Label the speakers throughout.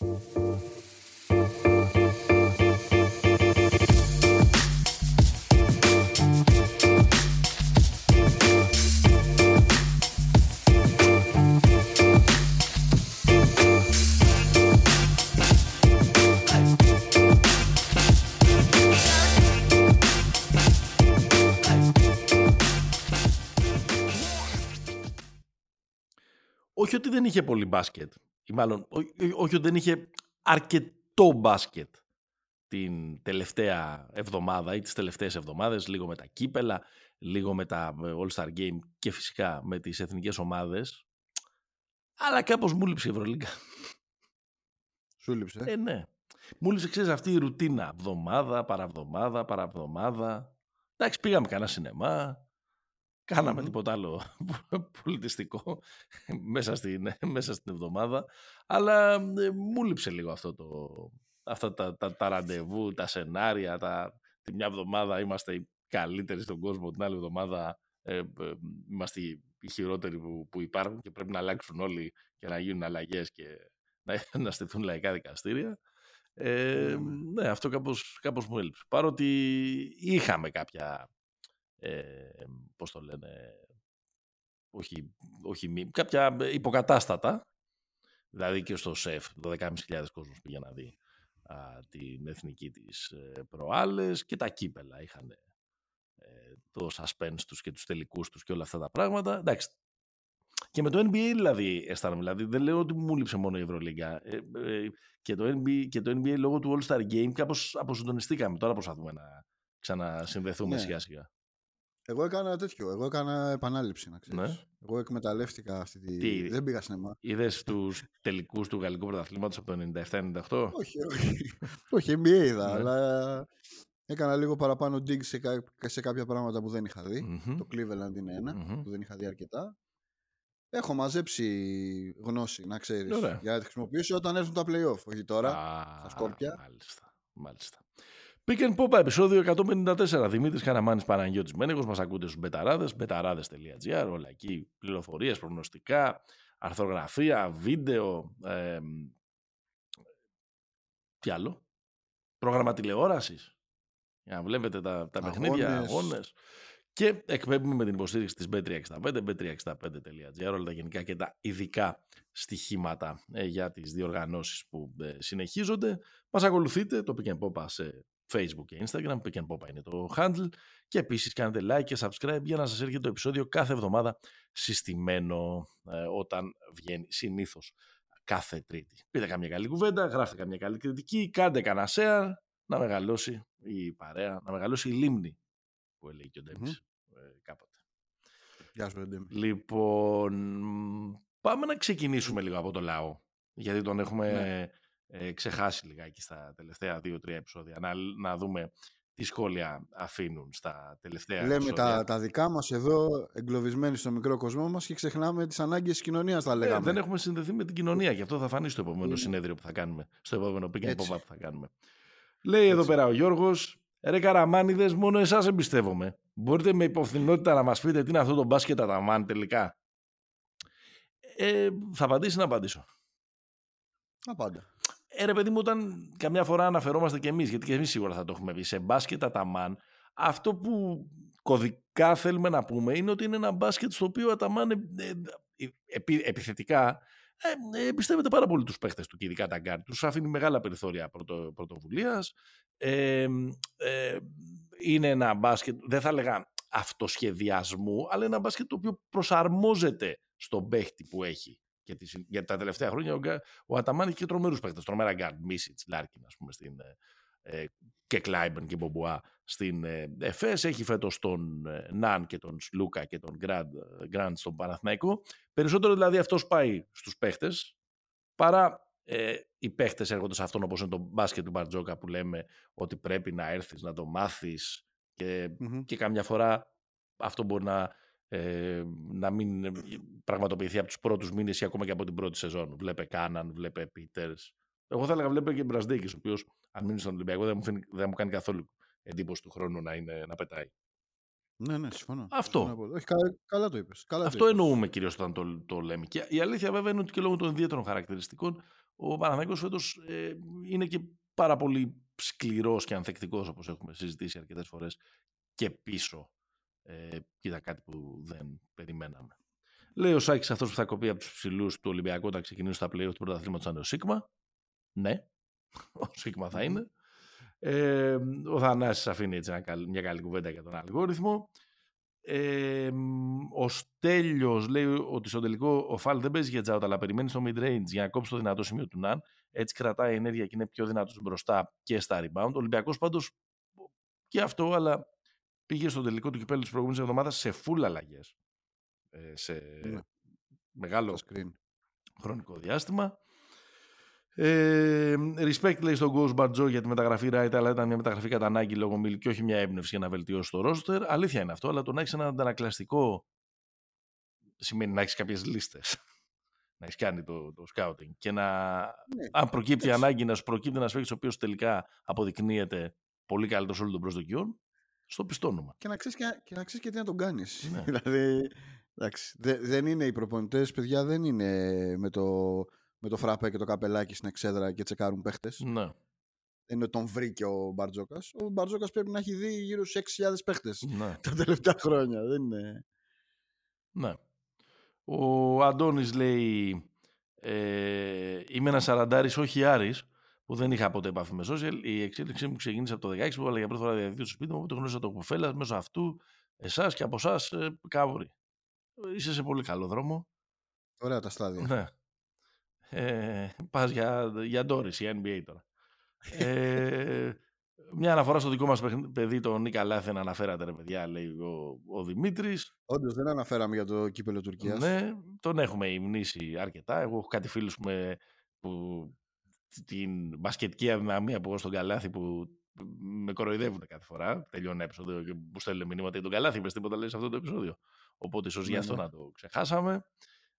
Speaker 1: όχι ότι είχε πολύ μπάσκετ, ή μάλλον όχι ότι δεν είχε αρκετό μπάσκετ την τελευταία εβδομάδα ή τις τελευταίες εβδομάδες, λίγο με τα κύπελα, λίγο με τα All-Star Game και φυσικά με τις εθνικές ομάδες. Αλλά κάπως μου λείψε η Ευρωλίγκα.
Speaker 2: Σου λείψε.
Speaker 1: Ε, ναι. Μου λείψε, ξέρεις, αυτή η ρουτίνα. Βδομάδα, παραβδομάδα, παραβδομάδα. Εντάξει, πήγαμε κανένα σινεμά. Κάναμε τίποτα άλλο πολιτιστικό μέσα στην, μέσα στην εβδομάδα. Αλλά ε, μου λείψε λίγο αυτό το, αυτά τα, τα, τα ραντεβού, τα σενάρια. Τα, τη μια εβδομάδα είμαστε οι καλύτεροι στον κόσμο, την άλλη εβδομάδα ε, ε, είμαστε οι χειρότεροι που, που υπάρχουν και πρέπει να αλλάξουν όλοι και να γίνουν αλλαγές και να, να στηθούν λαϊκά δικαστήρια. Ε, ναι, αυτό κάπως, κάπως μου έλειψε. Παρότι είχαμε κάποια ε, πώς το λένε, όχι, όχι μη, κάποια υποκατάστατα, δηλαδή και στο ΣΕΦ, 12.500 κόσμος πήγε να δει α, την εθνική της ε, προάλλες και τα κύπελα είχαν ε, το suspense τους και τους τελικούς τους και όλα αυτά τα πράγματα. Εντάξει, και με το NBA δηλαδή αισθάνομαι. Δηλαδή δεν λέω ότι μου λείψε μόνο η Ευρωλίγκα. Ε, ε, και, το NBA, και το NBA λόγω του All-Star Game κάπως αποσυντονιστήκαμε. Τώρα προσπαθούμε να ξανασυνδεθούμε ναι. σιγά σιγά.
Speaker 2: Εγώ έκανα τέτοιο. Εγώ έκανα επανάληψη, να ξέρεις. Ναι. Εγώ εκμεταλλεύτηκα αυτή τη... Τι, δεν πήγα σινεμά.
Speaker 1: Είδες τους τελικούς του Γαλλικού Πρωταθλήματος από το 97-98.
Speaker 2: Όχι, όχι. όχι, NBA είδα, ναι. αλλά έκανα λίγο παραπάνω dig σε, σε κάποια πράγματα που δεν είχα δει. Το Cleveland είναι ενα που δεν είχα δει αρκετά. Έχω μαζέψει γνώση, να ξέρεις. Για να τη χρησιμοποιήσω όταν έρθουν τα playoff. Όχι τώρα, στα Σκόπια.
Speaker 1: Μάλιστα. μάλιστα. Pick and Pop, επεισόδιο 154. Δημήτρης Καραμάνης Παναγιώτης Μένεγος. Μας ακούτε στους μπεταράδες, μπεταράδες.gr, όλα εκεί, πληροφορίες, προγνωστικά, αρθρογραφία, βίντεο, ε, τι άλλο, πρόγραμμα τηλεόρασης, για να βλέπετε τα, τα παιχνίδια, αγώνες. Και εκπέμπουμε με την υποστήριξη της B365, b365.gr, όλα τα γενικά και τα ειδικά στοιχήματα ε, για τις διοργανώσεις που ε, συνεχίζονται. Μας ακολουθείτε, το Pick and Pop σε Facebook και Instagram, Pick and Pop είναι το handle και επίσης κάνετε like και subscribe για να σας έρχεται το επεισόδιο κάθε εβδομάδα συστημένο ε, όταν βγαίνει συνήθως κάθε Τρίτη. Πείτε καμιά καλή κουβέντα, γράφτε καμιά καλή κριτική, κάντε κανένα share, να μεγαλώσει η παρέα, να μεγαλώσει η λίμνη που έλεγε και ο Ντέμις ε, κάποτε.
Speaker 2: Γεια σου, Ντέμις.
Speaker 1: Λοιπόν, πάμε να ξεκινήσουμε λίγο από το λαό, γιατί τον έχουμε... Ναι ε, ξεχάσει λιγάκι στα τελευταία δύο-τρία επεισόδια. Να, να δούμε τι σχόλια αφήνουν στα τελευταία
Speaker 2: Λέμε επεισόδια. τα, τα δικά μας εδώ εγκλωβισμένοι στο μικρό κοσμό μας και ξεχνάμε τις ανάγκες της κοινωνίας θα ε, λέγαμε.
Speaker 1: δεν έχουμε συνδεθεί με την κοινωνία και αυτό θα φανεί στο επόμενο συνέδριο που θα κάνουμε, στο επόμενο pick and pop που θα κάνουμε. Λέει Έτσι. εδώ πέρα ο Γιώργος, ρε καραμάνιδες, μόνο εσάς εμπιστεύομαι. Μπορείτε με υποφθηνότητα να μας πείτε τι είναι αυτό το μπάσκετ αταμάν τελικά; Ε, θα απαντήσει να απαντήσω;
Speaker 2: Απάντα.
Speaker 1: Ε, ρε παιδί μου, όταν καμιά φορά αναφερόμαστε και εμείς, γιατί και εμείς σίγουρα θα το έχουμε πει, σε μπάσκετ Αταμάν, αυτό που κωδικά θέλουμε να πούμε είναι ότι είναι ένα μπάσκετ στο οποίο Αταμάν ε, ε, επι, επιθετικά ε, εμπιστεύεται πάρα πολύ τους παίχτες του και ειδικά τα γκάρτ. Τους αφήνει μεγάλα περιθώρια πρωτο, πρωτοβουλίας. Ε, ε, είναι ένα μπάσκετ, δεν θα έλεγα αυτοσχεδιασμού, αλλά ένα μπάσκετ το οποίο προσαρμόζεται στον παίχτη που έχει και τις, για τα τελευταία χρόνια ο, ο Αταμάν είχε και τρομερούς παίχτες. Τρομερά γκάρντ, Μίσιτς, Λάρκιν, ας πούμε, στην, ε, ε, και Κλάιμπερν και Μπομπουά στην ε, ΕΦΕΣ. Έχει φέτος τον ε, Ναν και τον Σλούκα και τον Γκραντ, Γκραντ στον Παναθηναϊκό. Περισσότερο δηλαδή αυτός πάει στους παίχτες παρά ε, οι παίχτες έρχονται σε αυτόν όπως είναι το μπάσκετ του Μπαρτζόκα που λέμε ότι πρέπει να έρθεις να το μάθεις και, mm-hmm. και καμιά φορά αυτό μπορεί να ε, να μην ε, πραγματοποιηθεί από τους πρώτους μήνες ή ακόμα και από την πρώτη σεζόν. Βλέπε Κάναν, βλέπε Πίτερς. Εγώ θα έλεγα βλέπε και Μπρασδίκη, ο οποίος αν μείνει στον Ολυμπιακό δεν μου, φύν, δεν μου κάνει καθόλου εντύπωση του χρόνου να, είναι, να πετάει.
Speaker 2: Ναι, ναι, συμφωνώ.
Speaker 1: Αυτό.
Speaker 2: Συμφωνώ. Όχι, καλά, καλά το είπες.
Speaker 1: Αυτό το εννοούμε κυρίως όταν το, το λέμε. Και η αλήθεια βέβαια είναι ότι και λόγω των ιδιαίτερων χαρακτηριστικών Ο Παναθηναϊκός φέτος ε, είναι και πάρα πολύ σκληρός και ανθεκτικός όπως έχουμε συζητήσει αρκετές φορές και πίσω. Ε, κοίτα κάτι που δεν περιμέναμε. Λέει ο Σάκης αυτός που θα κοπεί από τους ψηλούς του Ολυμπιακού όταν ξεκινήσουν στα πλοία του πρωταθλήματος θα είναι ο Σίγμα. Ναι, ο Σίγμα θα είναι. Ε, ο Θανάσης αφήνει έτσι μια καλή κουβέντα για τον αλγόριθμο. Ε, ο Στέλιος λέει ότι στο τελικό ο Φαλ δεν παίζει για τζάουτα, αλλά περιμένει στο mid-range για να κόψει το δυνατό σημείο του Ναν. Έτσι κρατάει ενέργεια και είναι πιο δυνατός μπροστά και στα rebound. Ο Ολυμπιακός πάντως και αυτό, αλλά πήγε στο τελικό του κυπέλου της προηγούμενης εβδομάδας σε full αλλαγές. Ε, σε ναι. μεγάλο χρονικό διάστημα. Ε, respect λέει στον Ghost Μπαρτζό για τη μεταγραφή Right, αλλά ήταν μια μεταγραφή κατά ανάγκη λόγω Μιλ και όχι μια έμπνευση για να βελτιώσει το roster. Αλήθεια είναι αυτό, αλλά το να έχεις ένα αντανακλαστικό σημαίνει να έχεις κάποιες λίστες. να έχεις κάνει το, το scouting. Και να, ναι, αν προκύπτει έτσι. ανάγκη να σου προκύπτει ένας παίκτης ο οποίος τελικά αποδεικνύεται πολύ καλύτερος όλων των προσδοκιών, στο πιστώνουμε.
Speaker 2: Και να ξέρεις και, και, και τι να τον κάνεις. Ναι. δηλαδή, εντάξει, δε, δεν είναι οι προπονητές, παιδιά, δεν είναι με το με το φράπε και το καπελάκι στην εξέδρα και τσεκάρουν παίχτες.
Speaker 1: Ναι.
Speaker 2: Δεν είναι τον βρήκε ο Μπαρτζόκας. Ο Μπαρτζόκας πρέπει να έχει δει γύρω στους 6.000 παίχτες ναι. τα τελευταία χρόνια. Δεν είναι.
Speaker 1: Ναι. Ο Αντώνης λέει. Ε, είμαι ένας σαραντάρης, όχι Άρης, που δεν είχα ποτέ επαφή με social. Η εξέλιξή μου ξεκίνησε από το 16 που έβαλα για πρώτη φορά διαδικτύο στο σπίτι μου. Το γνώρισα το κουφέλα μέσω αυτού, εσάς και από εσάς, ε, κάβουρη. Είσαι σε πολύ καλό δρόμο.
Speaker 2: Ωραία τα στάδια.
Speaker 1: Ναι ε, πας για, για Ντόρις, η NBA τώρα. ε, μια αναφορά στο δικό μας παιδί, τον Νίκα Λάθεν, αναφέρατε ρε παιδιά, λέει ο, ο Δημήτρης.
Speaker 2: Όντως δεν αναφέραμε για το κύπελο Τουρκίας.
Speaker 1: Ναι, τον έχουμε υμνήσει αρκετά. Εγώ έχω κάτι φίλους με, που την μπασκετική αδυναμία που έχω στον Καλάθι που με κοροϊδεύουν κάθε φορά. Τελειώνει επεισόδιο και μου στέλνουν μηνύματα για τον Καλάθι, είπες τίποτα λέει σε αυτό το επεισόδιο. Οπότε ίσως ναι, γι' αυτό ναι. να το ξεχάσαμε.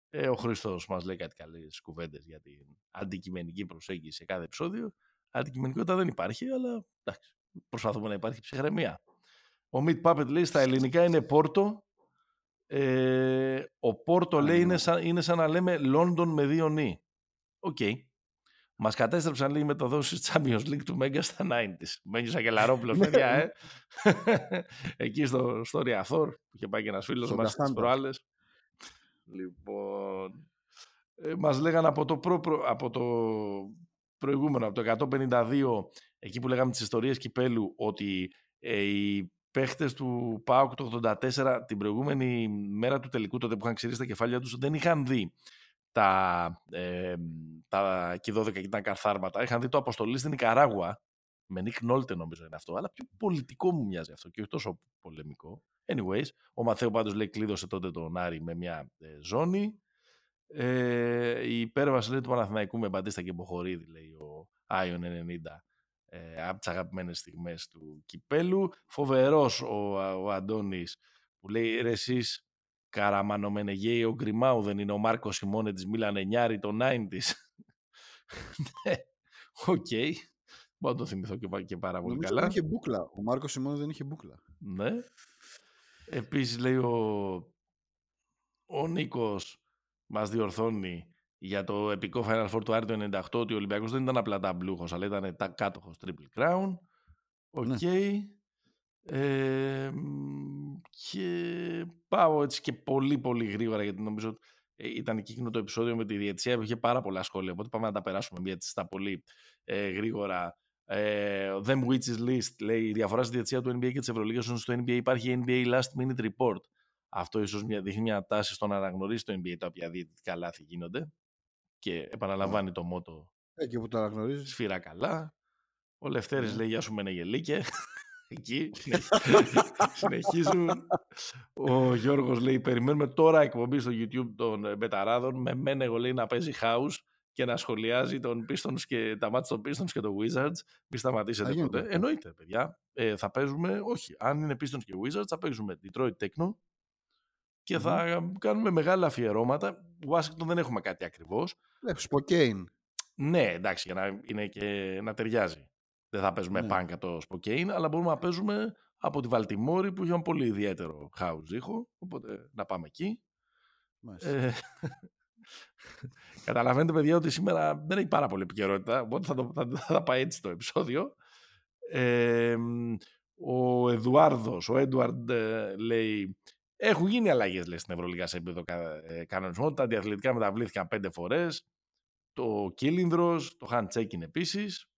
Speaker 1: Ε, ο Χρήστος μας λέει κάτι καλές κουβέντες για την αντικειμενική προσέγγιση σε κάθε επεισόδιο. Αντικειμενικότητα δεν υπάρχει, αλλά εντάξει, προσπαθούμε να υπάρχει ψυχραιμία. Ο Μιτ Πάπετ λέει στα ελληνικά είναι Πόρτο. Ε, ο Πόρτο λέει είναι σαν, είναι σαν να λέμε Λόνδον με δύο νη. Οκ. Okay. Μας κατέστρεψαν λίγοι μεταδόσει Champions League του Μέγκα στα 90s. Μένει σαν κελαρόπλο, παιδιά, ε. Εκεί στο, στο Ριαθόρ που είχε πάει και ένας φίλος μας τι προάλλες. Λοιπόν, ε, μας λέγανε από το, προ, από το προηγούμενο, από το 152, εκεί που λέγαμε τις ιστορίες Κυπέλου, ότι ε, οι παίχτες του ΠΑΟΚ το 84 την προηγούμενη μέρα του τελικού, τότε που είχαν ξηρίσει τα κεφάλια τους, δεν είχαν δει τα, ε, τα και 12 και ήταν καρθάρματα. Είχαν δει το αποστολή στην Ικαράγουα, με Νίκ Νόλτε νομίζω είναι αυτό, αλλά πιο πολιτικό μου μοιάζει αυτό και όχι τόσο πολεμικό. Anyways, ο Μαθαίο πάντως λέει κλείδωσε τότε τον Άρη με μια ε, ζώνη. Ε, η υπέρβαση λέει του Παναθηναϊκού με Μπαντίστα και Μποχορίδη, λέει ο Άιον 90, ε, από τις αγαπημένες στιγμές του κυπέλου. Φοβερός ο, ο Αντώνης που λέει ρε εσείς καραμανομενεγέη ο Γκριμάου δεν είναι ο Μάρκος Σιμώνε της Μίλαν Εννιάρη το 90's. ναι, οκ. Μπορώ να το θυμηθώ και, και πάρα πολύ καλά.
Speaker 2: Δεν είχε μπούκλα. Ο Μάρκος Σιμώνε δεν είχε μπούκλα.
Speaker 1: Ναι. Επίσης λέει ο, ο Νίκος μας διορθώνει για το επικό Final Four του Άρη 98 ότι ο Ολυμπιακός δεν ήταν απλά νταμπλούχος αλλά ήταν κάτοχος Triple Crown. Οκ. Okay. Ναι. Ε, και πάω έτσι και πολύ πολύ γρήγορα γιατί νομίζω ότι ε, ήταν εκείνο το επεισόδιο με τη διετησία που είχε πάρα πολλά σχόλια οπότε πάμε να τα περάσουμε μια στα πολύ ε, γρήγορα ε, Them Witches List λέει η διαφορά στη διετησία του NBA και της Ευρωλίγας στο NBA υπάρχει NBA Last Minute Report. Αυτό ίσως δείχνει μια τάση στο να αναγνωρίσει το NBA τα οποία διαιτητικά λάθη γίνονται και επαναλαμβάνει το μότο
Speaker 2: Εκεί που το αναγνωρίζεις.
Speaker 1: Σφύρα καλά. Ο Λευτέρης ναι. λέει Γεια σου Μενεγελίκε. Εκεί συνεχίζουν. Ο Γιώργος λέει περιμένουμε τώρα εκπομπή στο YouTube των Μπεταράδων με μένεγο λέει να παίζει house και να σχολιάζει τον Pistons και τα μάτια των Pistons και των Wizards. Μην σταματήσετε ποτέ. Εννοείται, παιδιά. Ε, θα παίζουμε, όχι, αν είναι Pistons και Wizards, θα παίζουμε Detroit Techno και θα κάνουμε μεγάλα αφιερώματα. Washington δεν έχουμε κάτι ακριβώς.
Speaker 2: Ναι, Spokane.
Speaker 1: Ναι, εντάξει, για να, είναι και να ταιριάζει. Δεν θα παίζουμε ναι. από το Spokane, αλλά μπορούμε να παίζουμε από τη Βαλτιμόρη που έχει ένα πολύ ιδιαίτερο house ήχο. Οπότε να πάμε εκεί.
Speaker 2: Ε,
Speaker 1: Καταλαβαίνετε, παιδιά, ότι σήμερα δεν έχει πάρα πολύ επικαιρότητα, οπότε θα, το, θα, θα πάει έτσι το επεισόδιο. Ε, ο Εδουάρδος, ο Έντουαρντ ε, λέει έχουν γίνει αλλαγές στην Ευρωλίγα σε επίπεδο ε, κανονισμού. Τα αντιαθλητικά μεταβλήθηκαν πέντε φορές. Το κύλινδρο, το hand checking επίσης.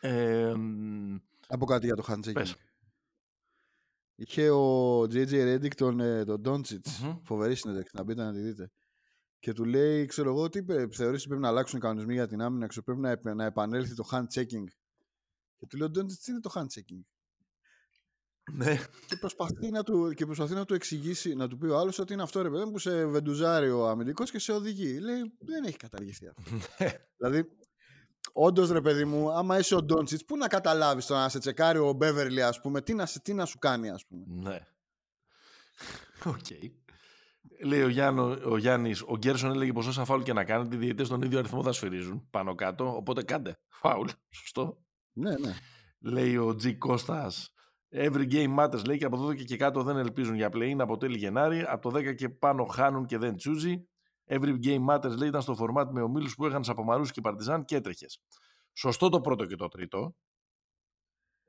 Speaker 1: Ε,
Speaker 2: Από κάτι για το hand checking. Είχε ο JJ Reddick τον, ε, τον Doncic, mm-hmm. φοβερή συνέντευξη, να μπείτε να τη δείτε. Και του λέει, ξέρω εγώ, τι θεωρείς ότι πρέπει να αλλάξουν οι κανονισμοί για την άμυνα, ξέρω, πρέπει να, να επανέλθει το hand checking. Και του λέει, ο Doncic, τι είναι το hand checking; Ναι. Και προσπαθεί να του, και προσπαθεί να του εξηγήσει, να του πει ο άλλος ότι είναι αυτό ρε παιδί που σε βεντουζάρει ο αμυντικός και σε οδηγεί. Λέει, δεν έχει καταργηθεί αυτό. Ναι. δηλαδή, όντως ρε παιδί μου, άμα είσαι ο Ντόντσιτς, πού να καταλάβεις το να σε τσεκάρει ο Μπέβερλι, ας πούμε, τι να, τι να σου κάνει, ας πούμε.
Speaker 1: Ναι. Οκ. Okay. Λέει ο, Γιάννο, ο Γιάννης, ο Γκέρσον έλεγε πως όσα φάουλ και να κάνετε, οι διαιτητές τον ίδιο αριθμό θα σφυρίζουν πάνω κάτω, οπότε κάντε φάουλ, σωστό.
Speaker 2: Ναι, ναι.
Speaker 1: Λέει ο Τζι Κώστας, Every game matters λέει και από εδώ και κάτω δεν ελπίζουν για play-in από τέλη Γενάρη. Από το 10 και πάνω χάνουν και δεν τσούζει. Every game matters λέει ήταν στο φορμάτ με ομίλους που είχαν Σαπομαρού και Παρτιζάν και έτρεχες. Σωστό το πρώτο και το τρίτο.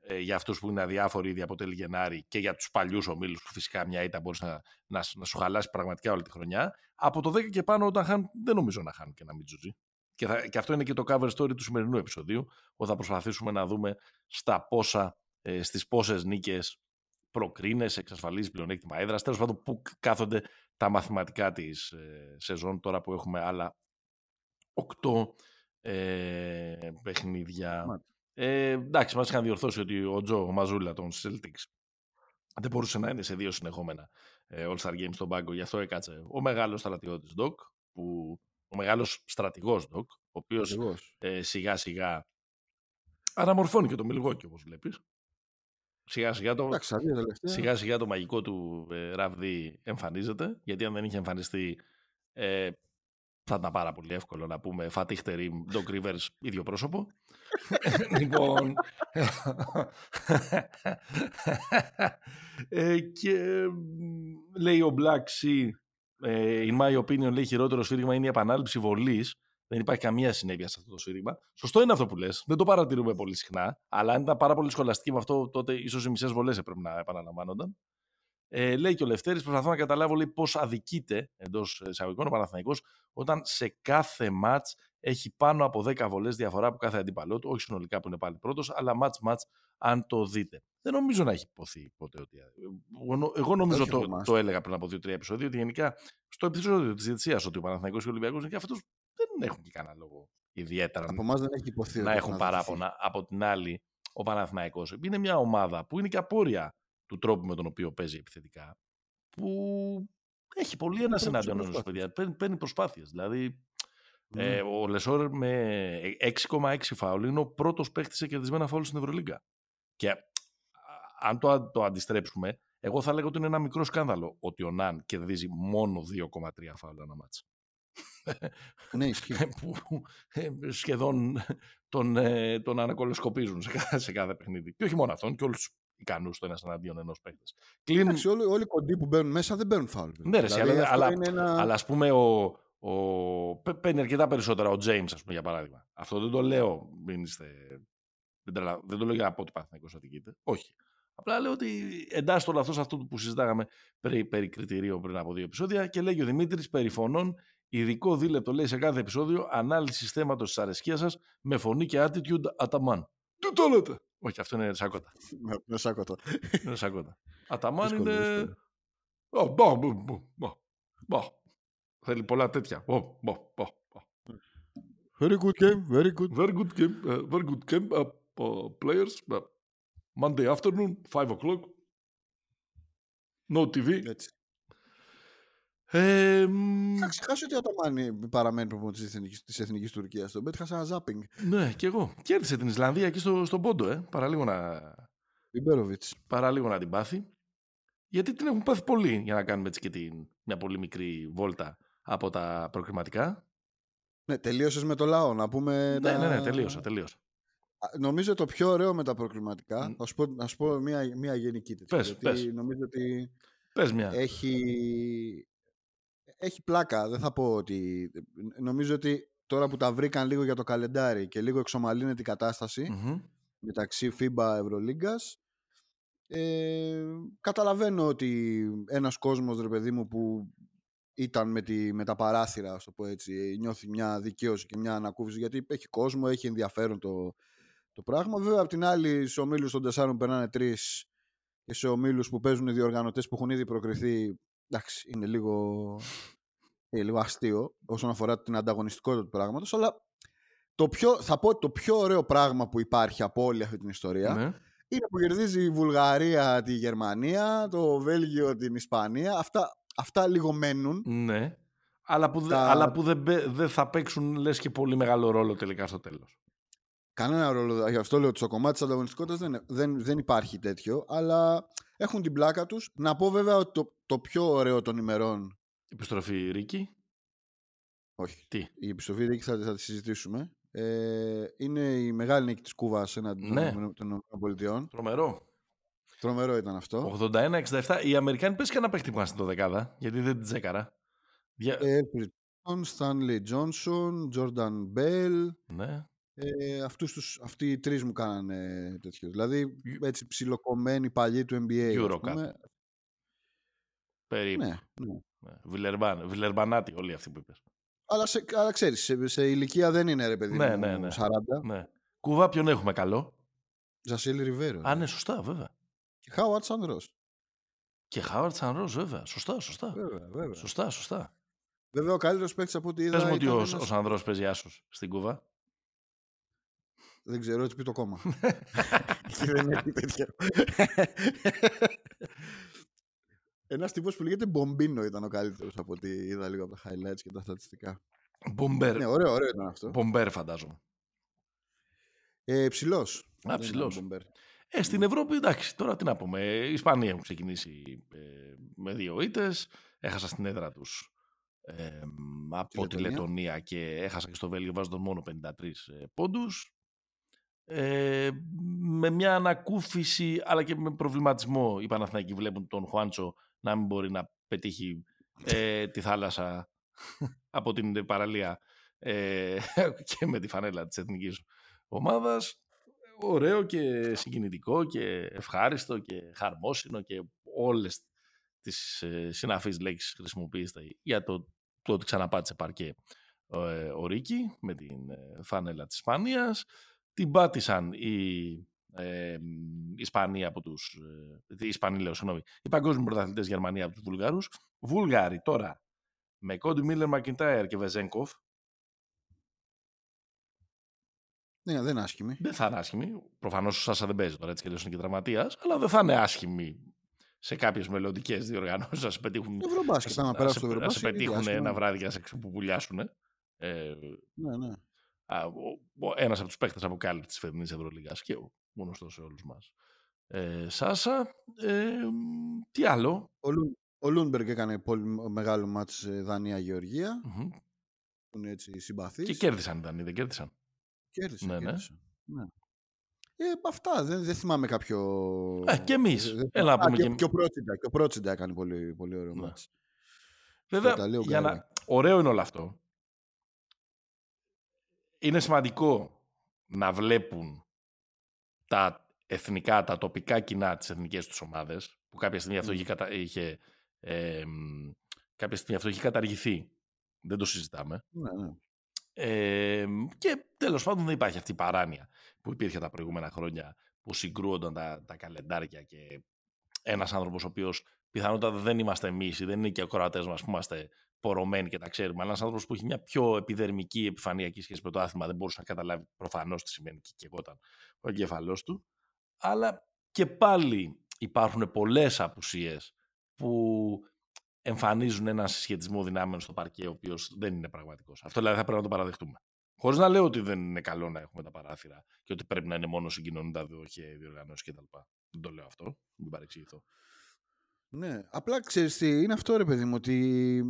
Speaker 1: Ε, για αυτούς που είναι αδιάφοροι ήδη από τέλη Γενάρη και για τους παλιούς ομίλους που φυσικά μια ήττα μπορείς να, να, να, σου χαλάσει πραγματικά όλη τη χρονιά. Από το 10 και πάνω όταν χάνουν, δεν νομίζω να χάνουν και να μην τσούζει. Και, θα, και αυτό είναι και το cover story του σημερινού επεισοδίου, που θα προσπαθήσουμε να δούμε στα πόσα ε, στις πόσες νίκες προκρίνες, εξασφαλίζεις πλεονέκτημα έδρας, τέλος πάντων που κάθονται τα μαθηματικά της ε, σεζόν τώρα που έχουμε άλλα οκτώ ε, παιχνίδια. Ε, εντάξει, μας είχαν διορθώσει ότι ο Τζο Μαζούλα των Celtics δεν μπορούσε να είναι σε δύο συνεχόμενα ε, All-Star Games στον πάγκο, γι' αυτό έκατσε ο μεγάλος στρατηγός Doc, που, ο μεγάλος στρατηγός Doc, ο οποίος ε, σιγά σιγά αναμορφώνει και το Μιλγόκι όπως βλέπεις. Σιγά σιγά το, σιγά, σιγά το μαγικό του ε, Ραβδί εμφανίζεται, γιατί αν δεν είχε εμφανιστεί ε, θα ήταν πάρα πολύ εύκολο να πούμε Φατίχτερη, Doc Rivers, ίδιο πρόσωπο. λοιπόν, ε, και λέει ο Black Sea, ε, in my opinion, λέει χειρότερο σφύριγμα είναι η επανάληψη βολής δεν υπάρχει καμία συνέπεια σε αυτό το σύρριγμα. Σωστό είναι αυτό που λες. Δεν το παρατηρούμε πολύ συχνά. Αλλά αν ήταν πάρα πολύ σχολαστική με αυτό, τότε ίσως οι μισές βολές έπρεπε να επαναλαμβάνονταν. Ε, λέει και ο Λευτέρης, προσπαθώ να καταλάβω πώς αδικείται εντός εισαγωγικών ο Παναθηναϊκός όταν σε κάθε ματ έχει πάνω από 10 βολές διαφορά από κάθε αντίπαλό του. Όχι συνολικά που είναι πάλι πρώτος, αλλά ματ-ματ αν το δείτε. Δεν νομίζω να έχει υποθεί ποτέ ότι. Εγώ νομίζω το, το έλεγα πριν από 2-3 επεισόδια ότι γενικά στο επεισόδιο της Διευθυνσία ότι ο Παναθηναϊκός και ο Ολυμπιακός είναι και αυτός δεν έχουν και κανένα λόγο ιδιαίτερα
Speaker 2: από δεν έχει υποθεί,
Speaker 1: να έχουν παράπονα. Από την άλλη, ο Παναθηναϊκός είναι μια ομάδα που είναι και απόρροια του τρόπου με τον οποίο παίζει επιθετικά, που έχει πολύ ένας εναντίον ενός παιδιά. Παίρνει, παίρνει προσπάθειες. Δηλαδή, ε, ο Λεσόρ με 6,6 φάουλ είναι ο πρώτος παίχτης σε κερδισμένα φάουλ στην Ευρωλίγκα. Και αν το, το αντιστρέψουμε, εγώ θα λέγω ότι είναι ένα μικρό σκάνδαλο ότι ο Ναν κερδίζει μόνο 2,3 φάουλ ένα ματς.
Speaker 2: Α ναι, ισχύει.
Speaker 1: που ε, σχεδόν τον, ε, τον ανακολοσκοπίζουν σε κάθε, σε κάθε παιχνίδι. Και όχι μόνο αυτόν, και όλους τους ικανούς το ένα εναντίον ενός παίκτη.
Speaker 2: Κλείνουν... Εντάξει, όλοι, όλοι οι κοντοί που μπαίνουν μέσα δεν μπαίνουν φάουλ.
Speaker 1: Ναι, ρε, δηλαδή, αλλά, ένα... αλλά ας πούμε ο, ο... παίρνει αρκετά περισσότερα ο James, ας πούμε, για παράδειγμα. Αυτό δεν το λέω, μην είστε... δεν, δεν το λέω για από ότι πάθει να αδικείται. Όχι. Απλά λέω ότι εντάσσεται όλο αυτό σε αυτό που συζητάγαμε περί, περί κριτηρίων πριν από δύο επεισόδια και λέγει ο Δημήτρης περί φωνών Ειδικό δίλεπτο λέει σε κάθε επεισόδιο ανάλυση θέματο της αρεσκίας σας με φωνή και attitude αταμάν. Τι το λέτε! Όχι, αυτό είναι σάκοτα.
Speaker 2: Είναι σάκοτα.
Speaker 1: Είναι σάκοτα. Αταμάν είναι. Θέλει πολλά τέτοια.
Speaker 2: Very good game, very good.
Speaker 1: Very good game, uh, very good game. Uh, uh, players, uh, Monday afternoon, 5 o'clock. No TV.
Speaker 2: Έτσι. Ε, θα ξεχάσω ότι ο Αταμάνι παραμένει προπονητής της Εθνικής Τουρκίας. Τον πέτυχα σαν ένα ζάπινγκ.
Speaker 1: Ναι, και εγώ. Κέρδισε την Ισλανδία εκεί στο, στον Πόντο, ε. Παραλίγο να. Παραλίγο να την πάθει. Γιατί την έχουν πάθει πολύ για να κάνουμε έτσι και την, μια πολύ μικρή βόλτα από τα προκριματικά.
Speaker 2: Ναι, τελείωσες με το λαό, να πούμε.
Speaker 1: Ναι, τα... ναι, ναι, τελείωσα, τελείωσα.
Speaker 2: Νομίζω το πιο ωραίο με τα προκριματικά, mm. να σου πω, μια, μια γενική τέτοια.
Speaker 1: Πες,
Speaker 2: γιατί νομίζω ότι
Speaker 1: Πες μια.
Speaker 2: έχει έχει πλάκα. Δεν θα πω ότι. Νομίζω ότι τώρα που τα βρήκαν λίγο για το καλεντάρι και λίγο εξομαλύνεται η κατασταση μεταξύ FIBA Ευρωλίγκας ε, καταλαβαίνω ότι ένας κόσμος ρε παιδί μου που ήταν με, τη, με τα παράθυρα, ας το πω έτσι, νιώθει μια δικαίωση και μια ανακούφιση γιατί έχει κόσμο, έχει ενδιαφέρον το, το πράγμα. Βέβαια, απ' την άλλη, σε ομίλους των τεσσάρων περνάνε τρεις και σε ομίλους που παίζουν οι διοργανωτές που έχουν ήδη προκριθεί. Εντάξει, είναι λίγο, είναι λίγο αστείο όσον αφορά την ανταγωνιστικότητα του πράγματος. Αλλά το πιο, θα πω ότι το πιο ωραίο πράγμα που υπάρχει από όλη αυτή την ιστορία ναι. είναι που κερδίζει η Βουλγαρία τη Γερμανία, το Βέλγιο την Ισπανία. Αυτά, αυτά λίγο μένουν.
Speaker 1: Ναι. Αλλά που, τα... αλλά που δεν, δεν θα παίξουν λες και πολύ μεγάλο ρόλο τελικά στο τέλος.
Speaker 2: Κανένα ρόλο. Γι' αυτό λέω ότι στο κομμάτι της ανταγωνιστικότητας δεν, δεν, δεν υπάρχει τέτοιο. Αλλά έχουν την πλάκα τους. Να πω βέβαια ότι το, το πιο ωραίο των ημερών.
Speaker 1: Επιστροφή Ρίκη.
Speaker 2: Όχι.
Speaker 1: Τι;
Speaker 2: Η επιστροφή Ρίκη θα, θα τη συζητήσουμε. Ε, είναι η μεγάλη νίκη της Κούβας εναντίον ναι. των ΗΠΑ.
Speaker 1: Τρομερό.
Speaker 2: Τρομερό ήταν αυτό.
Speaker 1: 81-67. Οι Αμερικάνοι πες και ένα παίχτη που ήταν στην δεκάδα, γιατί δεν την τσέκαρα.
Speaker 2: Ε, Stanley Johnson, Jordan Bell.
Speaker 1: Ναι.
Speaker 2: Ε, αυτούς τους, αυτοί οι τρεις μου κάνανε τέτοιο. Δηλαδή, έτσι ψιλοκομμένοι παλιοί του NBA.
Speaker 1: Eurocup. Περίπου. Ναι, ναι. ναι. Βιλερμπανάτι όλοι αυτοί που είπες.
Speaker 2: Αλλά, σε, αλλά ξέρεις, σε, σε, ηλικία δεν είναι ρε παιδί
Speaker 1: ναι, ναι, ναι.
Speaker 2: 40.
Speaker 1: Ναι. Κουβά ποιον έχουμε καλό;
Speaker 2: Ζασίλη Ριβέρο.
Speaker 1: Α, ναι, σωστά, βέβαια.
Speaker 2: Και Χάουαρτ Σανρό.
Speaker 1: Και Χάουαρτ Σανρό, βέβαια. Σωστά, σωστά.
Speaker 2: Βέβαια, βέβαια.
Speaker 1: Σωστά, σωστά.
Speaker 2: Βέβαια, ο καλύτερος παίκτης από ό,τι είδα.
Speaker 1: Πες μου ότι ο, ένας... ο Σανδρό παίζει άσος στην Κούβα.
Speaker 2: Δεν ξέρω, έτσι πει το κόμμα. και δεν έχει τέτοιο. Ένας τύπος που λέγεται Μπομπίνο ήταν ο καλύτερος από ό,τι είδα λίγο από τα highlights και τα στατιστικά.
Speaker 1: Μπομπέρ.
Speaker 2: Ναι, ωραίο, ωραίο ήταν αυτό.
Speaker 1: Μπομπέρ, φαντάζομαι.
Speaker 2: Ε, ψηλός.
Speaker 1: Α, ψηλός. Ε, στην Ευρώπη, εντάξει, τώρα τι να πούμε. Η Ισπανία έχουν ξεκινήσει ε, με δύο ήττες. Έχασα στην έδρα τους ε, από τη Λετωνία και έχασα και στο Βέλγιο βάζοντα μόνο 53 ε, πόντους. Ε, με μια ανακούφιση αλλά και με προβληματισμό οι Παναθηναϊκοί βλέπουν τον Χουάντσο να μην μπορεί να πετύχει ε, τη θάλασσα από την παραλία ε, και με τη φανέλα της εθνικής ομάδας ωραίο και συγκινητικό και ευχάριστο και χαρμόσυνο και όλες τις ε, συναφείς λέξεις χρησιμοποιήσατε για το, το ότι ξαναπάτησε παρκέ ε, ο Ρίκη με την ε, φανέλα της Ισπανίας. Την πάτησαν οι ε, Ισπανία από τους, ε, οι Ισπανοί λέω, συγγνώμη, οι παγκόσμιοι πρωταθλητές Γερμανία από τους Βουλγάρους. Βούλγαροι τώρα με Κόντι Μίλλερ Μακιντάιρ και Βεζέγκοφ
Speaker 2: Ναι, δεν είναι άσχημη.
Speaker 1: Δεν θα είναι άσχημη. Προφανώς ο Σάσα δεν παίζει τώρα έτσι και είναι και τραυματίας, αλλά δεν θα είναι άσχημη σε κάποιες μελλοντικές διοργανώσεις να σε πετύχουν.
Speaker 2: Ευρωμπάσκετ, άμα περάσει το
Speaker 1: Να σε πετύχουν ένα βράδυ και να σε ξεπουλιάσουν. Ε,
Speaker 2: ναι, ναι.
Speaker 1: Ένας από τους παίχτες αποκάλυψη της φετινής Ευρωλίγκα και ο γνωστός σε όλους μας. Ε, Σάσα, ε, τι άλλο;
Speaker 2: Ο, Λου, ο Λούντμπεργκ έκανε πολύ μεγάλο ματς ε, Δανία-Γεωργία. Mm-hmm. Που είναι έτσι συμπαθείς.
Speaker 1: Και κέρδισαν οι Δανείοι, δεν κέρδισαν;
Speaker 2: Κέρδισε, ναι, ναι. ναι. Ε, αυτά, δεν, δεν θυμάμαι κάποιο...
Speaker 1: Ε, και εμείς.
Speaker 2: Έλα, Α, και, και, και, ο Πρότσιντα, και ο Πρότσιντα έκανε πολύ, πολύ ωραίο ναι. μάτς.
Speaker 1: Βέβαια, για να... ωραίο είναι όλο αυτό. Είναι σημαντικό να βλέπουν τα εθνικά, τα τοπικά κοινά τις εθνικές τους ομάδες, που κάποια στιγμή αυτό, είχε, κατα... είχε, ε, κάποια στιγμή αυτό είχε καταργηθεί. Δεν το συζητάμε.
Speaker 2: Ναι, ναι.
Speaker 1: Ε, και τέλος πάντων δεν υπάρχει αυτή η παράνοια που υπήρχε τα προηγούμενα χρόνια που συγκρούονταν τα, τα καλεντάρια και ένας άνθρωπος ο οποίος πιθανότατα δεν είμαστε εμείς ή δεν είναι και ο κροατές μας που είμαστε πορωμένοι και τα ξέρουμε, αλλά ένας άνθρωπος που έχει μια πιο επιδερμική επιφανειακή σχέση με το άθλημα δεν μπορούσε να καταλάβει προφανώς τι σημαίνει και κεγόταν ο εγκέφαλός του. Αλλά και πάλι υπάρχουν πολλές απουσίες που εμφανίζουν ένα συσχετισμό δυνάμεων στο παρκέ, ο οποίος δεν είναι πραγματικός. Αυτό δηλαδή θα πρέπει να το παραδεχτούμε. Χωρίς να λέω ότι δεν είναι καλό να έχουμε τα παράθυρα και ότι πρέπει να είναι μόνο συγκοινωνούντα και διοργανώσεις κτλ. Δεν το λέω αυτό, μην παρεξηγηθώ.
Speaker 2: Ναι, απλά ξέρεις τι, είναι αυτό ρε παιδί μου, ότι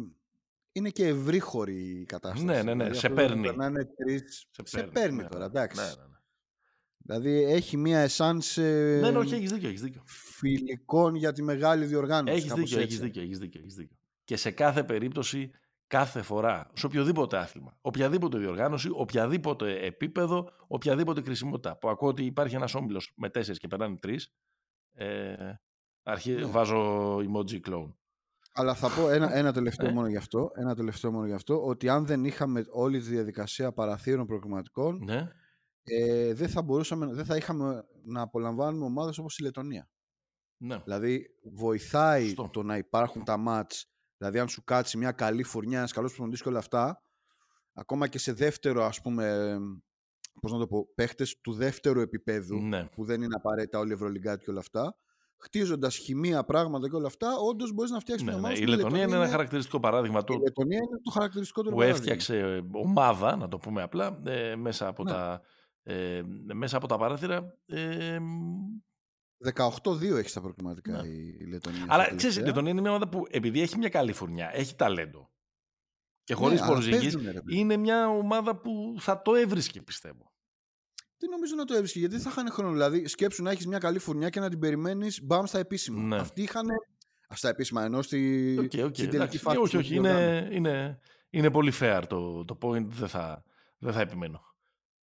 Speaker 2: είναι και ευρύχωρη η κατάσταση.
Speaker 1: Ναι, ναι, ναι, δηλαδή, σε παίρνει.
Speaker 2: Τρεις... Σε, σε παίρνει, ναι, τώρα, ναι. εντάξει. Ναι, ναι, ναι. Δηλαδή έχει μία εσάνς
Speaker 1: ναι, ναι, όχι, έχεις δίκιο, έχεις δίκιο.
Speaker 2: φιλικών για τη μεγάλη διοργάνωση.
Speaker 1: Έχεις δίκιο, έχεις δίκιο, έχεις δίκιο, έχεις δίκιο. και σε κάθε περίπτωση κάθε φορά, σε οποιοδήποτε άθλημα, οποιαδήποτε διοργάνωση, οποιαδήποτε επίπεδο, οποιαδήποτε κρισιμότητα. Που ακούω ότι υπάρχει ένας όμιλος με τέσσερις και περνάνε τρεις. Ε, αρχή, ναι. Βάζω emoji clone.
Speaker 2: Αλλά θα πω ένα, ένα τελευταίο ε. μόνο γι' αυτό, ένα τελευταίο μόνο γι' αυτό, ότι αν δεν είχαμε όλη τη διαδικασία παραθύρων προκριματικών, ναι. ε, δεν, θα μπορούσαμε, δεν θα είχαμε να απολαμβάνουμε ομάδες όπως η Λετωνία. Ναι. Δηλαδή βοηθάει το να υπάρχουν τα μάτς Δηλαδή, αν σου κάτσει μια καλή φουρνιά, ένας καλός προπονητής και όλα αυτά, ακόμα και σε δεύτερο, ας πούμε, πώς να το πω, παίχτες του δεύτερου επίπεδου, ναι. που δεν είναι απαραίτητα όλοι οι Ευρωλυγκάτοι και όλα αυτά, χτίζοντας χημεία, πράγματα και όλα αυτά, όντως μπορείς να φτιάξεις
Speaker 1: ναι,
Speaker 2: μια
Speaker 1: ομάδα. Ναι. Η Λετωνία είναι ένα χαρακτηριστικό παράδειγμα του.
Speaker 2: Η Λετωνία είναι το χαρακτηριστικό του
Speaker 1: Που έφτιαξε ομάδα, να το πούμε απλά, ε, μέσα, από ναι. τα, ε, μέσα από τα παράθυρα. Ε,
Speaker 2: 18-2 έχει στα προκριματικά ναι. η Λετωνία.
Speaker 1: Αλλά ξέρεις, η Λετωνία είναι μια ομάδα που επειδή έχει μια καλή φουρνιά, έχει ταλέντο. Και χωρίς ναι, είναι μια ομάδα που θα το έβρισκε, πιστεύω.
Speaker 2: Τι νομίζω να το έβρισκε, γιατί θα είχαν χρόνο. Δηλαδή, σκέψου να έχεις μια καλή φουρνιά και να την περιμένεις μπαμ στα επίσημα. Ναι. Αυτοί είχαν. Στα επίσημα, ενώ στη...
Speaker 1: okay, okay, στην τελική φάση. Όχι, όχι. Είναι, είναι, είναι πολύ fair το, το point. Δεν θα, δεν θα επιμένω.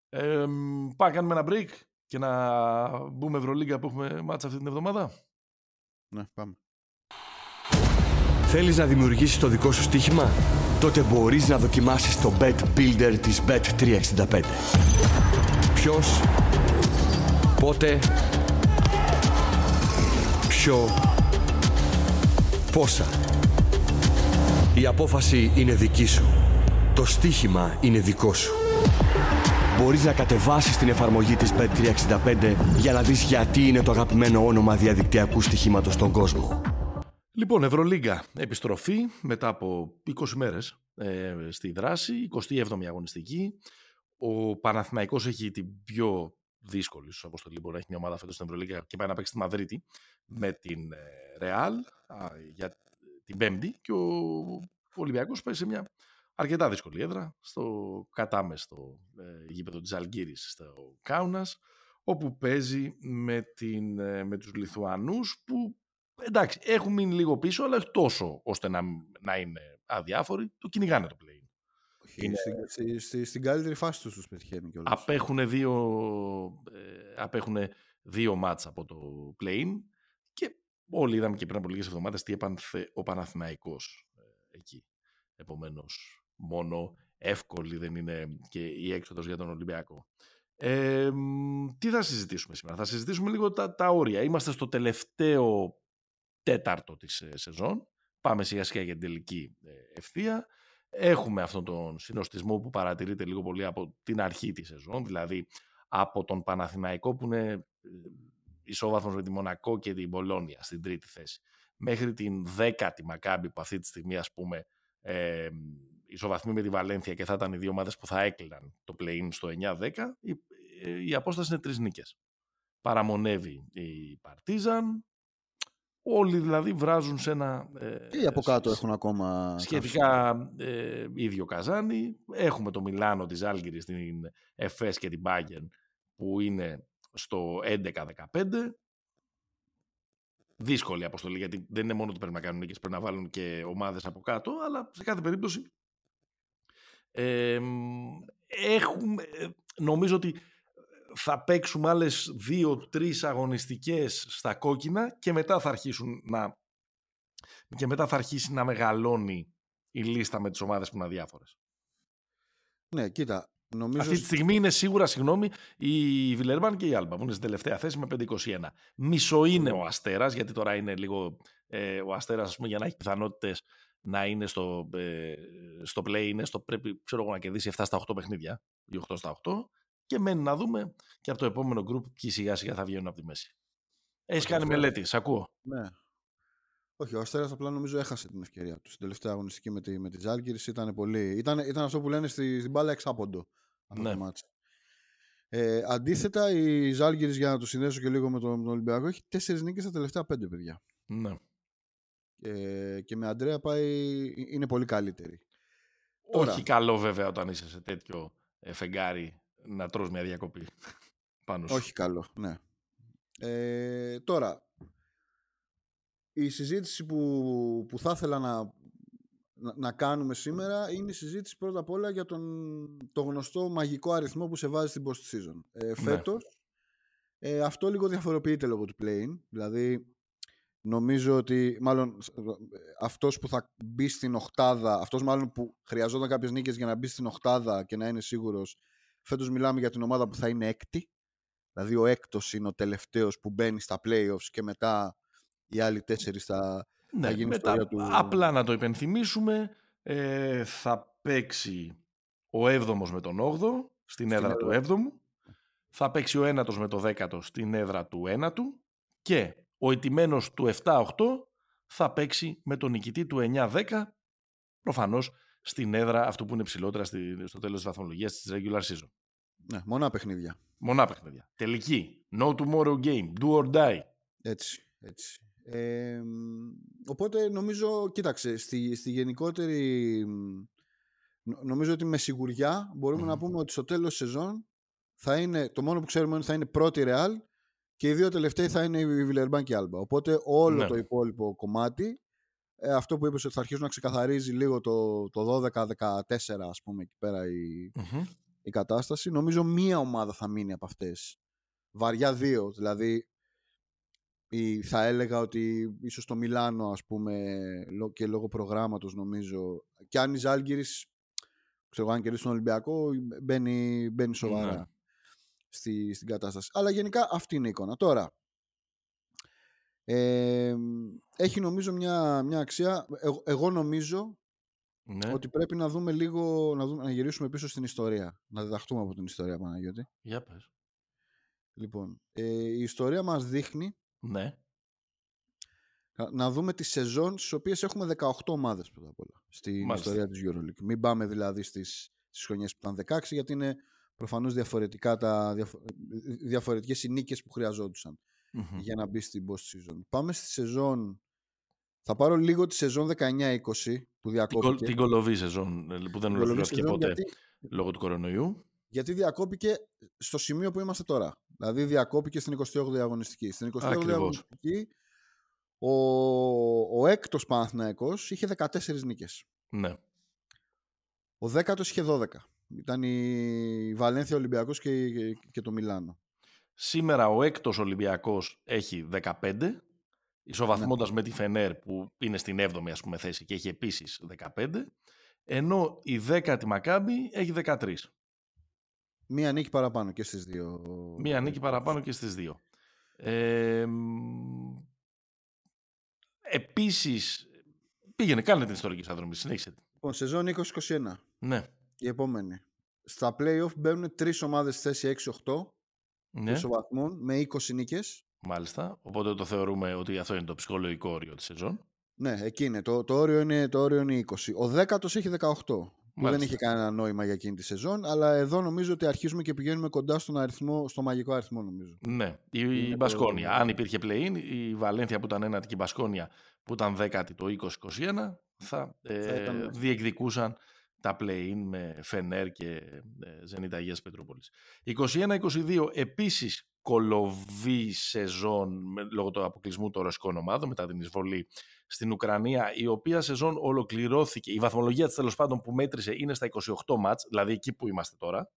Speaker 1: Ε, πάμε κάνουμε ένα break και να μπούμε Ευρωλίγκα που έχουμε μάτσα αυτή την εβδομάδα.
Speaker 2: Ναι, πάμε.
Speaker 3: Θέλεις να δημιουργήσεις το δικό σου στοίχημα; Τότε μπορείς να δοκιμάσεις το Bet Builder της Bet365. Ποιος, πότε, ποιο, πόσα. Η απόφαση είναι δική σου. Το στοίχημα είναι δικό σου μπορείς να κατεβάσεις την εφαρμογή της Bet365 για να δεις γιατί είναι το αγαπημένο όνομα διαδικτυακού στοιχήματος στον κόσμο.
Speaker 1: Λοιπόν, Ευρωλίγκα, επιστροφή μετά από 20 μέρες ε, στη δράση, 27η αγωνιστική. Ο Παναθηναϊκός έχει την πιο δύσκολη σου αποστολή. Μπορεί να έχει μια ομάδα φέτος στην Ευρωλίγκα και πάει να παίξει στη Μαδρίτη με την Ρεάλ για την Πέμπτη και ο Ολυμπιακός πάει σε μια αρκετά δύσκολη έδρα στο κατάμεστο ε, γήπεδο της Αλγύρης στο Κάουνας όπου παίζει με, την, ε, με τους Λιθουανούς που εντάξει έχουν μείνει λίγο πίσω αλλά όχι τόσο ώστε να, να είναι αδιάφοροι το κυνηγάνε το play.
Speaker 2: Είναι... Στη, στη, στην καλύτερη φάση τους τους πετυχαίνει κιόλας.
Speaker 1: Απέχουν δύο, ε, απέχουν δύο μάτς από το play και όλοι είδαμε και πριν από λίγες εβδομάδες τι έπανθε ο Παναθηναϊκός ε, εκεί. Επομένως μόνο εύκολη δεν είναι και η έξοδος για τον Ολυμπιακό. Ε, τι θα συζητήσουμε σήμερα; Θα συζητήσουμε λίγο τα, τα όρια. Είμαστε στο τελευταίο τέταρτο της ε, σεζόν. Πάμε σιγά σιγά για την τελική ε, ευθεία. Έχουμε αυτόν τον συνοστισμό που παρατηρείται λίγο πολύ από την αρχή της σεζόν, δηλαδή από τον Παναθηναϊκό που είναι ε, ισόβαθμος με τη Μονακό και την Πολόνια στην τρίτη θέση, μέχρι την δέκατη Μακάμπη που αυτή τη στιγμή ας πούμε ε, ισοβαθμοί με τη Βαλένθια και θα ήταν οι δύο ομάδες που θα έκλειναν το play στο 9-10, η, η απόσταση είναι τρεις νίκες. Παραμονεύει η Παρτίζαν, όλοι δηλαδή βράζουν σε ένα...
Speaker 2: Ε, και από κάτω έχουν ακόμα...
Speaker 1: Σχετικά ε, ίδιο καζάνι. Έχουμε το Μιλάνο της Άλγηρης, την Εφές και την Bayern που είναι στο 11-15. Δύσκολη αποστολή γιατί δεν είναι μόνο ότι πρέπει να κάνουν νίκες, πρέπει να βάλουν και ομάδες από κάτω, αλλά σε κάθε περίπτωση έχουμε, ε, νομίζω ότι θα παίξουμε άλλες δύο-τρεις αγωνιστικές στα κόκκινα και μετά θα αρχίσουν να και μετά θα αρχίσει να μεγαλώνει η λίστα με τις ομάδες που είναι αδιάφορες.
Speaker 2: Ναι, κοίτα. Νομίζω...
Speaker 1: Αυτή τη στιγμή είναι σίγουρα, συγγνώμη, η Βιλερμπάν και η Άλμπα που είναι στην τελευταία θέση με 5-21. Μισό είναι ο Αστέρας, γιατί τώρα είναι λίγο ε, ο Αστέρας, πούμε, για να έχει πιθανότητες να είναι στο, ε, στο play, είναι στο πρέπει ξέρω εγώ, να κερδίσει 7 στα 8 παιχνίδια ή 8 στα 8 και μένει να δούμε και από το επόμενο group ποιοι σιγά σιγά θα βγαίνουν από τη μέση. Έχεις κάνει μελέτη, σ' ακούω.
Speaker 2: Ναι. Όχι, ο Αστέρα απλά νομίζω έχασε την ευκαιρία του. Στην τελευταία αγωνιστική με τη, με τη ήταν πολύ. Ήταν, ήταν αυτό που λένε στη, στην μπάλα εξάποντο. Ναι. Το ε, αντίθετα, η Ζάλγκυρης, για να το συνδέσω και λίγο με τον, με τον Ολυμπιακό, έχει τέσσερις νίκες στα τελευταία πέντε παιδιά.
Speaker 1: Ναι.
Speaker 2: Ε, και με Αντρέα πάει, είναι πολύ καλύτερη.
Speaker 1: Όχι καλό βέβαια όταν είσαι σε τέτοιο ε, φεγγάρι να τρως μια διακοπή πάνω σου.
Speaker 2: Όχι καλό, ναι. Ε, τώρα, η συζήτηση που, που θα ήθελα να, να, κάνουμε σήμερα είναι η συζήτηση πρώτα απ' όλα για τον, το γνωστό μαγικό αριθμό που σε βάζει στην post season. Ε, ναι. φέτος, ε, αυτό λίγο διαφοροποιείται λόγω του play Δηλαδή, νομίζω ότι μάλλον αυτός που θα μπει στην οχτάδα, αυτός μάλλον που χρειαζόταν κάποιες νίκες για να μπει στην οχτάδα και να είναι σίγουρος, φέτος μιλάμε για την ομάδα που θα είναι έκτη. Δηλαδή ο έκτος είναι ο τελευταίος που μπαίνει στα playoffs και μετά οι άλλοι τέσσερις θα,
Speaker 1: ναι,
Speaker 2: θα γίνουν
Speaker 1: μετά, του... Απλά να το υπενθυμίσουμε, ε, θα παίξει ο έβδομος με τον όγδο στην, έδρα του έβδομου, θα παίξει ο ένατος με το δέκατο στην έδρα του ένατου. Και ο ηττημένος του 7-8 θα παίξει με τον νικητή του 9-10, προφανώς στην έδρα αυτού που είναι ψηλότερα στο τέλος της βαθμολογίας της regular season.
Speaker 2: Ναι, μονά παιχνίδια.
Speaker 1: Μονά παιχνίδια. Τελική. No tomorrow game. Do or die.
Speaker 2: Έτσι, έτσι. Ε, οπότε νομίζω, κοίταξε, στη, στη γενικότερη... Νομίζω ότι με σιγουριά να πούμε ότι στο τέλος σεζόν θα είναι, το μόνο που ξέρουμε είναι ότι θα είναι πρώτη Ρεάλ και οι δύο τελευταίοι θα είναι η Βιλερμπάν και η Άλμπα. Οπότε όλο ναι. το υπόλοιπο κομμάτι, ε, αυτό που είπες ότι θα αρχίσουν να ξεκαθαρίζει λίγο το, το 12-14 ας πούμε εκεί πέρα η, η κατάσταση. Νομίζω μία ομάδα θα μείνει από αυτές. Βαριά δύο, δηλαδή ή θα έλεγα ότι ίσως το Μιλάνο ας πούμε και λόγω προγράμματος νομίζω και αν η Ζάλγκυρης ξέρω αν κερδίσει τον Ολυμπιακό μπαίνει, μπαίνει σοβαρά ναι. στη, στην κατάσταση αλλά γενικά αυτή είναι η εικόνα τώρα ε, έχει νομίζω μια, μια αξία εγώ, νομίζω ναι. ότι πρέπει να δούμε λίγο να, δούμε, να γυρίσουμε πίσω στην ιστορία να διδαχτούμε από την ιστορία Παναγιώτη
Speaker 1: για πες
Speaker 2: λοιπόν ε, η ιστορία μας δείχνει
Speaker 1: ναι.
Speaker 2: Να δούμε τις σεζόν στις οποίες έχουμε 18 ομάδες πρώτα απ' όλα στην ιστορία της EuroLeague. Μην πάμε δηλαδή στις, στις χρονιές που ήταν 16 γιατί είναι προφανώς διαφορετικά τα, διαφορετικές οι νίκες που χρειαζόντουσαν για να μπει στην post season. Πάμε στη σεζόν θα πάρω λίγο τη σεζόν 19-20 που διακόπηκε.
Speaker 1: Την κολοβή σεζόν ε, που δεν ολοκληρώθηκε ποτέ γιατί, λόγω του κορονοϊού.
Speaker 2: Γιατί διακόπηκε στο σημείο που είμαστε τώρα. Δηλαδή διακόπηκε στην 28η αγωνιστική. Στην 28η αγωνιστική ο, ο έκτος Παναθηναϊκός είχε 14 νίκες.
Speaker 1: Ναι.
Speaker 2: Ο δέκατος είχε 12. Ήταν η Βαλένθια Ολυμπιακός και, και, το Μιλάνο.
Speaker 1: Σήμερα ο έκτος Ολυμπιακός έχει 15, ισοβαθμώντας ναι. με τη Φενέρ που είναι στην 7η ας πούμε θέση και έχει επίσης 15, ενώ η δέκατη Μακάμπη έχει 13.
Speaker 2: Μία νίκη παραπάνω και στις δύο.
Speaker 1: Μία νίκη παραπάνω και στις δύο. Ε, επίσης, πήγαινε, κάνε την ιστορική σταδρομή, συνέχισε.
Speaker 2: Λοιπόν, σεζόν 2021.
Speaker 1: Ναι.
Speaker 2: Η επόμενη. Στα play-off μπαίνουν τρεις ομάδες θέση 6-8 ναι. βαθμών με 20 νίκες.
Speaker 1: Μάλιστα. Οπότε το θεωρούμε ότι αυτό είναι το ψυχολογικό όριο της σεζόν.
Speaker 2: Ναι, εκεί είναι. Το, το, όριο, είναι, το όριο είναι 20. Ο δέκατος έχει 18 που δεν είχε κανένα νόημα για εκείνη τη σεζόν, αλλά εδώ νομίζω ότι αρχίζουμε και πηγαίνουμε κοντά στον αριθμό, στο μαγικό αριθμό νομίζω.
Speaker 1: Ναι, η, η Μπασκόνια. Αν υπήρχε play-in, η Βαλένθια που ήταν ένατη και η Μπασκόνια που ήταν δέκατη το 2021 θα, ε, διεκδικούσαν τα play-in με Φενέρ και ε, Ζενίτα Αγίας Πετρούπολης. 21-22 επίσης κολοβή σεζόν λόγω του αποκλεισμού των ρωσικών ομάδων μετά την εισβολή στην Ουκρανία, η οποία σεζόν ολοκληρώθηκε. Η βαθμολογία της τέλος πάντων που μέτρησε είναι στα 28 μάτς, δηλαδή εκεί που είμαστε τώρα,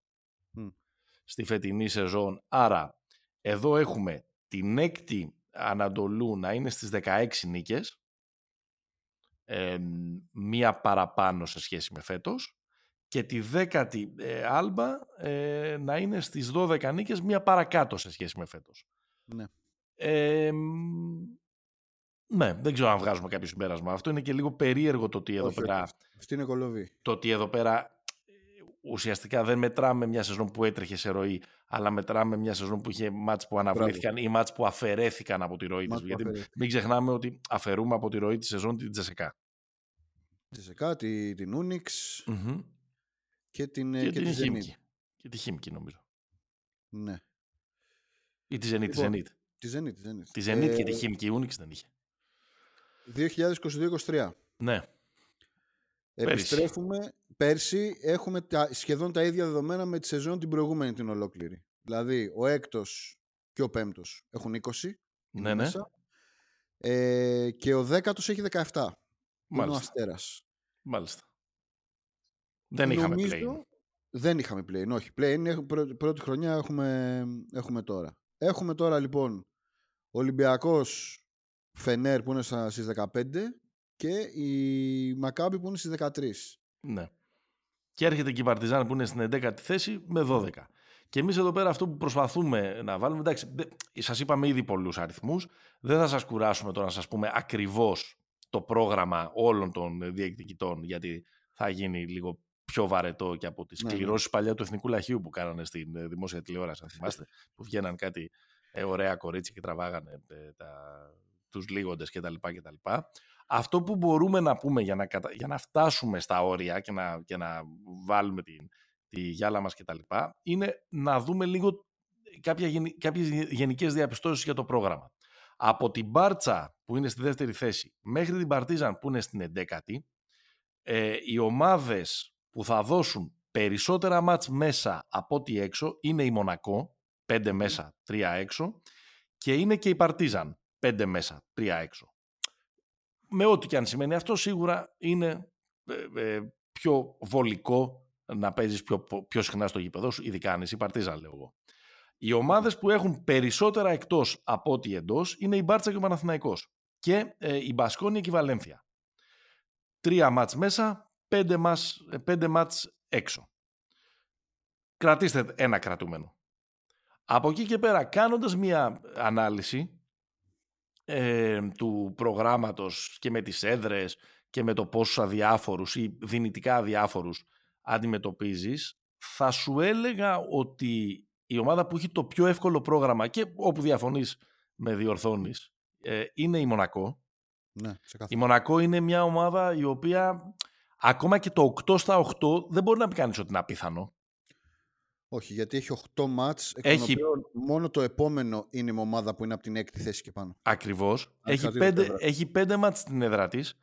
Speaker 1: στη φετινή σεζόν. Άρα, εδώ έχουμε την έκτη Ανατολού να είναι στις 16 νίκες, ε, μία παραπάνω σε σχέση με φέτος, και τη δέκατη ε, Άλμπα ε, να είναι στις 12 νίκες, μία παρακάτω σε σχέση με φέτος.
Speaker 2: Ναι.
Speaker 1: Ναι, δεν ξέρω αν βγάζουμε κάποιο συμπέρασμα. Αυτό είναι και λίγο περίεργο το ότι εδώ πέρα.
Speaker 2: Αυτή είναι κολοβή.
Speaker 1: Το ότι εδώ πέρα ε, ουσιαστικά δεν μετράμε μια σεζόν που έτρεχε σε ροή, αλλά μετράμε μια σεζόν που είχε μάτς που αναβλήθηκαν ή μάτς που αφαιρέθηκαν από τη ροή της. Γιατί μην ξεχνάμε ότι αφαιρούμε από τη ροή τη σεζόν την Τζεσεκά.
Speaker 2: Τζεσεκά, την Ούνιξ και την,
Speaker 1: και, και την Χίμκι. Και τη Χίμκι νομίζω.
Speaker 2: Ναι.
Speaker 1: Ή τη Ζενίτ. Λοιπόν,
Speaker 2: τη Ζενίτ. Τη Ζενίτ,
Speaker 1: τη Ζενίτ και τη Χίμκι. Η Ούνιξ δεν είχε.
Speaker 2: 2022-2023.
Speaker 1: Ναι.
Speaker 2: Επιστρέφουμε. Πέρσι έχουμε τα, σχεδόν τα ίδια δεδομένα με τη σεζόν την προηγούμενη την ολόκληρη. Δηλαδή, ο έκτος και ο πέμπτος έχουν 20.
Speaker 1: Ναι, ναι.
Speaker 2: Ε, και ο δέκατος έχει 17. Μάλιστα. Είναι ο Αστέρας.
Speaker 1: Μάλιστα. Δεν είχαμε play.
Speaker 2: Δεν είχαμε play, όχι. Play πρώτη χρονιά έχουμε, έχουμε τώρα. Έχουμε τώρα λοιπόν Ολυμπιακός Φενέρ που είναι στις 15 και η Μακάμπη που είναι στις 13.
Speaker 1: Ναι. Και έρχεται και η Παρτιζάν που είναι στην 11η θέση με 12. Και εμείς εδώ πέρα αυτό που προσπαθούμε να βάλουμε. Εντάξει, σας είπαμε ήδη πολλούς αριθμούς. Δεν θα σας κουράσουμε τώρα να σας πούμε ακριβώς το πρόγραμμα όλων των διεκδικητών, γιατί θα γίνει λίγο πιο βαρετό και από τις ναι, ναι. κληρώσεις παλιά του Εθνικού Λαχείου που κάνανε στην ε, δημόσια τηλεόραση. Αν θυμάστε, που βγαίναν κάτι ε, ωραία κορίτσια και τραβάγανε ε, τα, τους λίγοντες κτλ. Αυτό που μπορούμε να πούμε για να, για να φτάσουμε στα όρια και να, και να βάλουμε τη, τη γυάλα μας κτλ. είναι να δούμε λίγο κάποια, κάποιες γενικές διαπιστώσεις για το πρόγραμμα. Από την Μπάρτσα που είναι στη δεύτερη θέση μέχρι την Παρτίζαν που είναι στην εντέκατη, ε, οι ομάδες που θα δώσουν περισσότερα μάτς μέσα από ό,τι έξω είναι η Μονακό, 5 μέσα, 3 έξω και είναι και η Παρτίζαν, 5 μέσα, 3 έξω. Με ό,τι και αν σημαίνει αυτό, σίγουρα είναι ε, ε, πιο βολικό να παίζεις πιο, πιο συχνά στο γήπεδο σου, ειδικά αν είσαι η Παρτίζαν, λέω εγώ. Οι ομάδες που έχουν περισσότερα εκτός από ό,τι εντός είναι η Μπάρτσα και ο Παναθηναϊκός και ε, η Μπασκόνια και η Βαλένθια. Τρία μάτς μέσα, πέντε μάτς, πέντε μάτς έξω. Κρατήστε ένα κρατούμενο. Από εκεί και πέρα, κάνοντας μια ανάλυση ε, του προγράμματος και με τις έδρες και με το πόσους αδιάφορους ή δυνητικά αδιάφορους αντιμετωπίζεις, θα σου έλεγα ότι η ομάδα που έχει το πιο εύκολο πρόγραμμα και όπου διαφωνείς με διορθώνεις ε, είναι η Μονακό.
Speaker 2: Ναι,
Speaker 1: η Μονακό είναι μια ομάδα η οποία ακόμα και το 8 στα 8 δεν μπορεί να πει κανείς ότι είναι απίθανο.
Speaker 2: Όχι, γιατί έχει 8 μάτς, έχει... μόνο το επόμενο είναι η ομάδα που είναι από την έκτη θέση και πάνω.
Speaker 1: Ακριβώς. Έχει 5, έχει 5 μάτς στην έδρα της.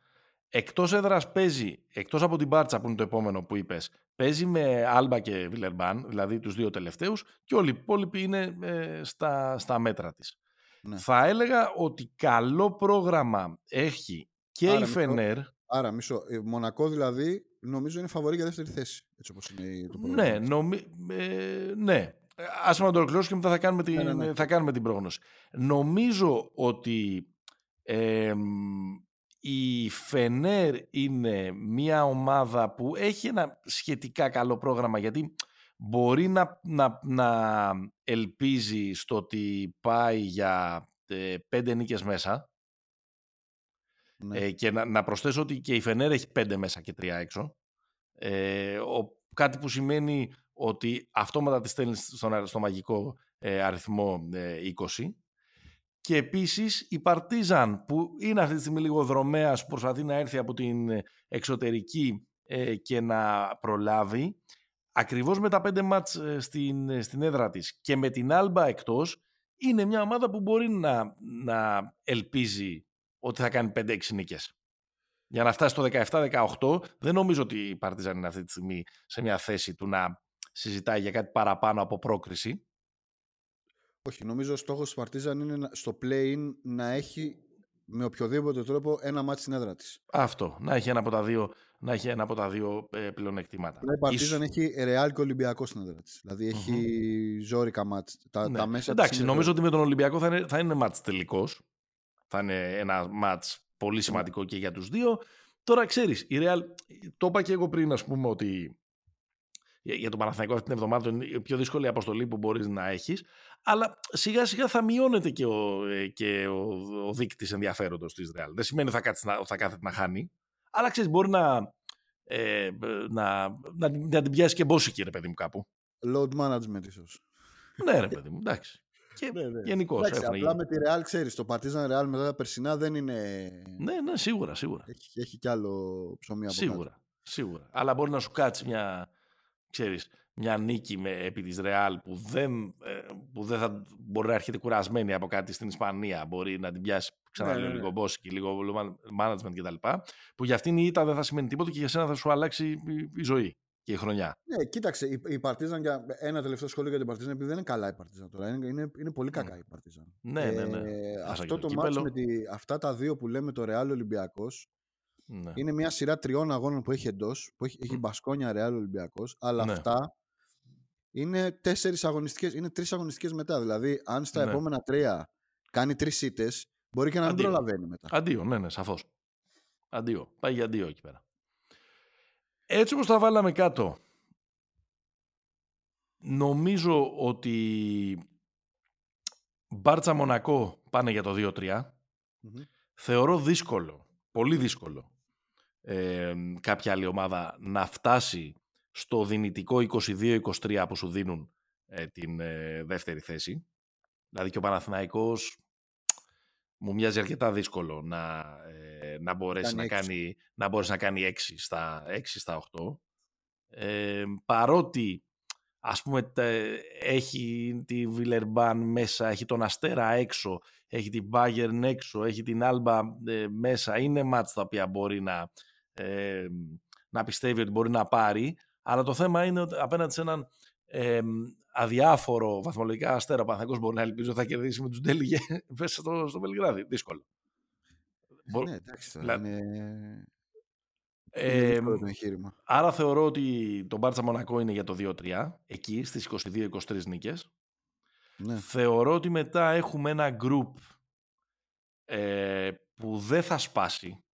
Speaker 1: Εκτός έδρας παίζει, εκτός από την Μπάρτσα που είναι το επόμενο που είπες, παίζει με Άλμπα και Βιλερμπάν, δηλαδή τους δύο τελευταίους, και όλοι οι υπόλοιποι είναι ε, στα, στα μέτρα της. Ναι. Θα έλεγα ότι καλό πρόγραμμα έχει και Άρα, η Φενέρ.
Speaker 2: Άρα, μισό. Μονακό δηλαδή νομίζω είναι φαβορή για δεύτερη θέση. Έτσι όπως είναι το
Speaker 1: πρόγραμμα. Ναι, νομι... ε, ναι. Ας το ολοκληρώσουμε και μετά θα κάνουμε, την, ναι, ναι, ναι. θα κάνουμε την πρόγνωση. Νομίζω ότι ε, η Φενέρ είναι μια ομάδα που έχει ένα σχετικά καλό πρόγραμμα γιατί μπορεί να, να, να ελπίζει στο ότι πάει για ε, πέντε νίκες μέσα ναι. ε, και να, να προσθέσω ότι και η Φενέρ έχει πέντε μέσα και τρία έξω. Ε, ο, κάτι που σημαίνει ότι αυτόματα της στέλνεις στο, στο μαγικό ε, αριθμό 20 και επίσης η Παρτίζαν που είναι αυτή τη στιγμή λίγο δρομέας που προσπαθεί να έρθει από την εξωτερική ε, και να προλάβει ακριβώς με τα πέντε μάτς ε, στην, ε, στην έδρα της. Και με την Άλμπα εκτός είναι μια ομάδα που μπορεί να, να ελπίζει ότι θα κάνει 5-6 νίκες. Για να φτάσει στο 17-18 δεν νομίζω ότι η Παρτίζαν είναι αυτή τη στιγμή σε μια θέση του να συζητάει για κάτι παραπάνω από πρόκριση.
Speaker 2: Όχι, νομίζω ο στόχος της Παρτίζαν είναι στο play να έχει με οποιοδήποτε τρόπο ένα μάτι στην έδρα της.
Speaker 1: Αυτό, να έχει ένα από τα δύο, να έχει ένα από τα δύο ε, πλεονεκτήματα.
Speaker 2: Η Παρτίζαν έχει Ρεάλ και Ολυμπιακό στην έδρα της. Δηλαδή έχει ζώρικα μάτς. Τα, ναι. τα μέσα
Speaker 1: Εντάξει, νομίζω ότι με τον Ολυμπιακό θα είναι, θα είναι μάτς τελικός. Θα είναι ένα μάτς πολύ σημαντικό και για τους δύο. Τώρα ξέρεις, η Real, το είπα και εγώ πριν ας πούμε ότι για τον Παναθηναϊκό αυτή την εβδομάδα είναι η πιο δύσκολη αποστολή που μπορείς να έχεις αλλά σιγά σιγά θα μειώνεται και ο, ε, και ο, ο δείκτης ενδιαφέροντος της Real. Δεν σημαίνει ότι θα, να, θα κάθεται να χάνει, αλλά ξέρεις μπορεί να, ε, να, να, να, την πιάσει και μπόσικη ρε παιδί μου κάπου.
Speaker 2: Load management ίσως.
Speaker 1: ναι ρε παιδί μου, εντάξει. Και ναι, ναι. γενικώς.
Speaker 2: Απλά με τη Real ξέρεις, το Partizan Real μετά τα περσινά δεν είναι.
Speaker 1: Ναι, ναι, σίγουρα, σίγουρα.
Speaker 2: Έχει, έχει κι άλλο ψωμί από
Speaker 1: Σίγουρα, κάτω. σίγουρα. Αλλά μπορεί να σου κάτσει μια, ξέρεις, μια νίκη με, επί της Real που δεν, ε, που δεν θα μπορεί να έρχεται κουρασμένη από κάτι στην Ισπανία. Μπορεί να την πιάσει ξανά ναι, ναι, λίγο μπόσικη, λίγο management κτλ. Που για αυτήν η ήττα δεν θα σημαίνει τίποτα και για σένα θα σου αλλάξει η, η ζωή και η χρονιά.
Speaker 2: Ναι, κοίταξε, η, η Παρτίζαν για ένα τελευταίο σχόλιο για την Παρτίζαν, επειδή δεν είναι καλά η Παρτίζαν τώρα. Είναι, είναι, είναι πολύ κακά η Παρτίζαν.
Speaker 1: Ναι, ναι, ναι.
Speaker 2: Ε, αυτό το ματς με τη, αυτά τα δύο που λέμε το Ρεάλ Ολυμπιακός, Ναι. Είναι μια σειρά τριών αγώνων που έχει εντός, που έχει, έχει Μπασκόνια, Ρεάλ, Ολυμπιακός, αλλά ναι. αυτά είναι τέσσερις αγωνιστικές, είναι τρεις αγωνιστικές μετά. Δηλαδή, αν στα ναι. επόμενα τρία κάνει τρεις ήττες, μπορεί και να μην προλαβαίνει μετά.
Speaker 1: Αντίο, ναι, ναι, σαφώς. Αντίο. Πάει για αντίο εκεί πέρα. Έτσι όπως τα βάλαμε κάτω, νομίζω ότι Μπάρτσα Μονακό πάνε για το 2-3. Θεωρώ δύσκολο, πολύ δύσκολο, ε, κάποια άλλη ομάδα να φτάσει στο δυνητικό 22-23 που σου δίνουν ε, την ε, δεύτερη θέση. Δηλαδή και ο Παναθηναϊκός μου μοιάζει αρκετά δύσκολο να, ε, να, μπορέσει να, κάνει, να μπορέσει να κάνει 6 στα, 6 στα 8. Ε, παρότι ας πούμε έχει τη Βιλερμπάν μέσα, έχει τον Αστέρα έξω, έχει την Bayern έξω, έχει την Άλμπα ε, μέσα, είναι μάτς τα οποία μπορεί να, ε, να πιστεύει ότι μπορεί να πάρει, αλλά το θέμα είναι ότι απέναντι σε έναν ε, αδιάφορο βαθμολογικά αστέρα ο Παναθηναϊκός μπορεί να ελπίζει ότι θα κερδίσει με τους Ντέλιγε μέσα στο, στο Βελιγράδι. Δύσκολο.
Speaker 2: Ναι, εντάξει, είναι...
Speaker 1: Ε, άρα θεωρώ ότι το Μπάρτσα Μονακό είναι για το 2-3, εκεί στις 22-23 νίκες. Ναι. Θεωρώ ότι μετά έχουμε ένα group ε, που δεν θα σπάσει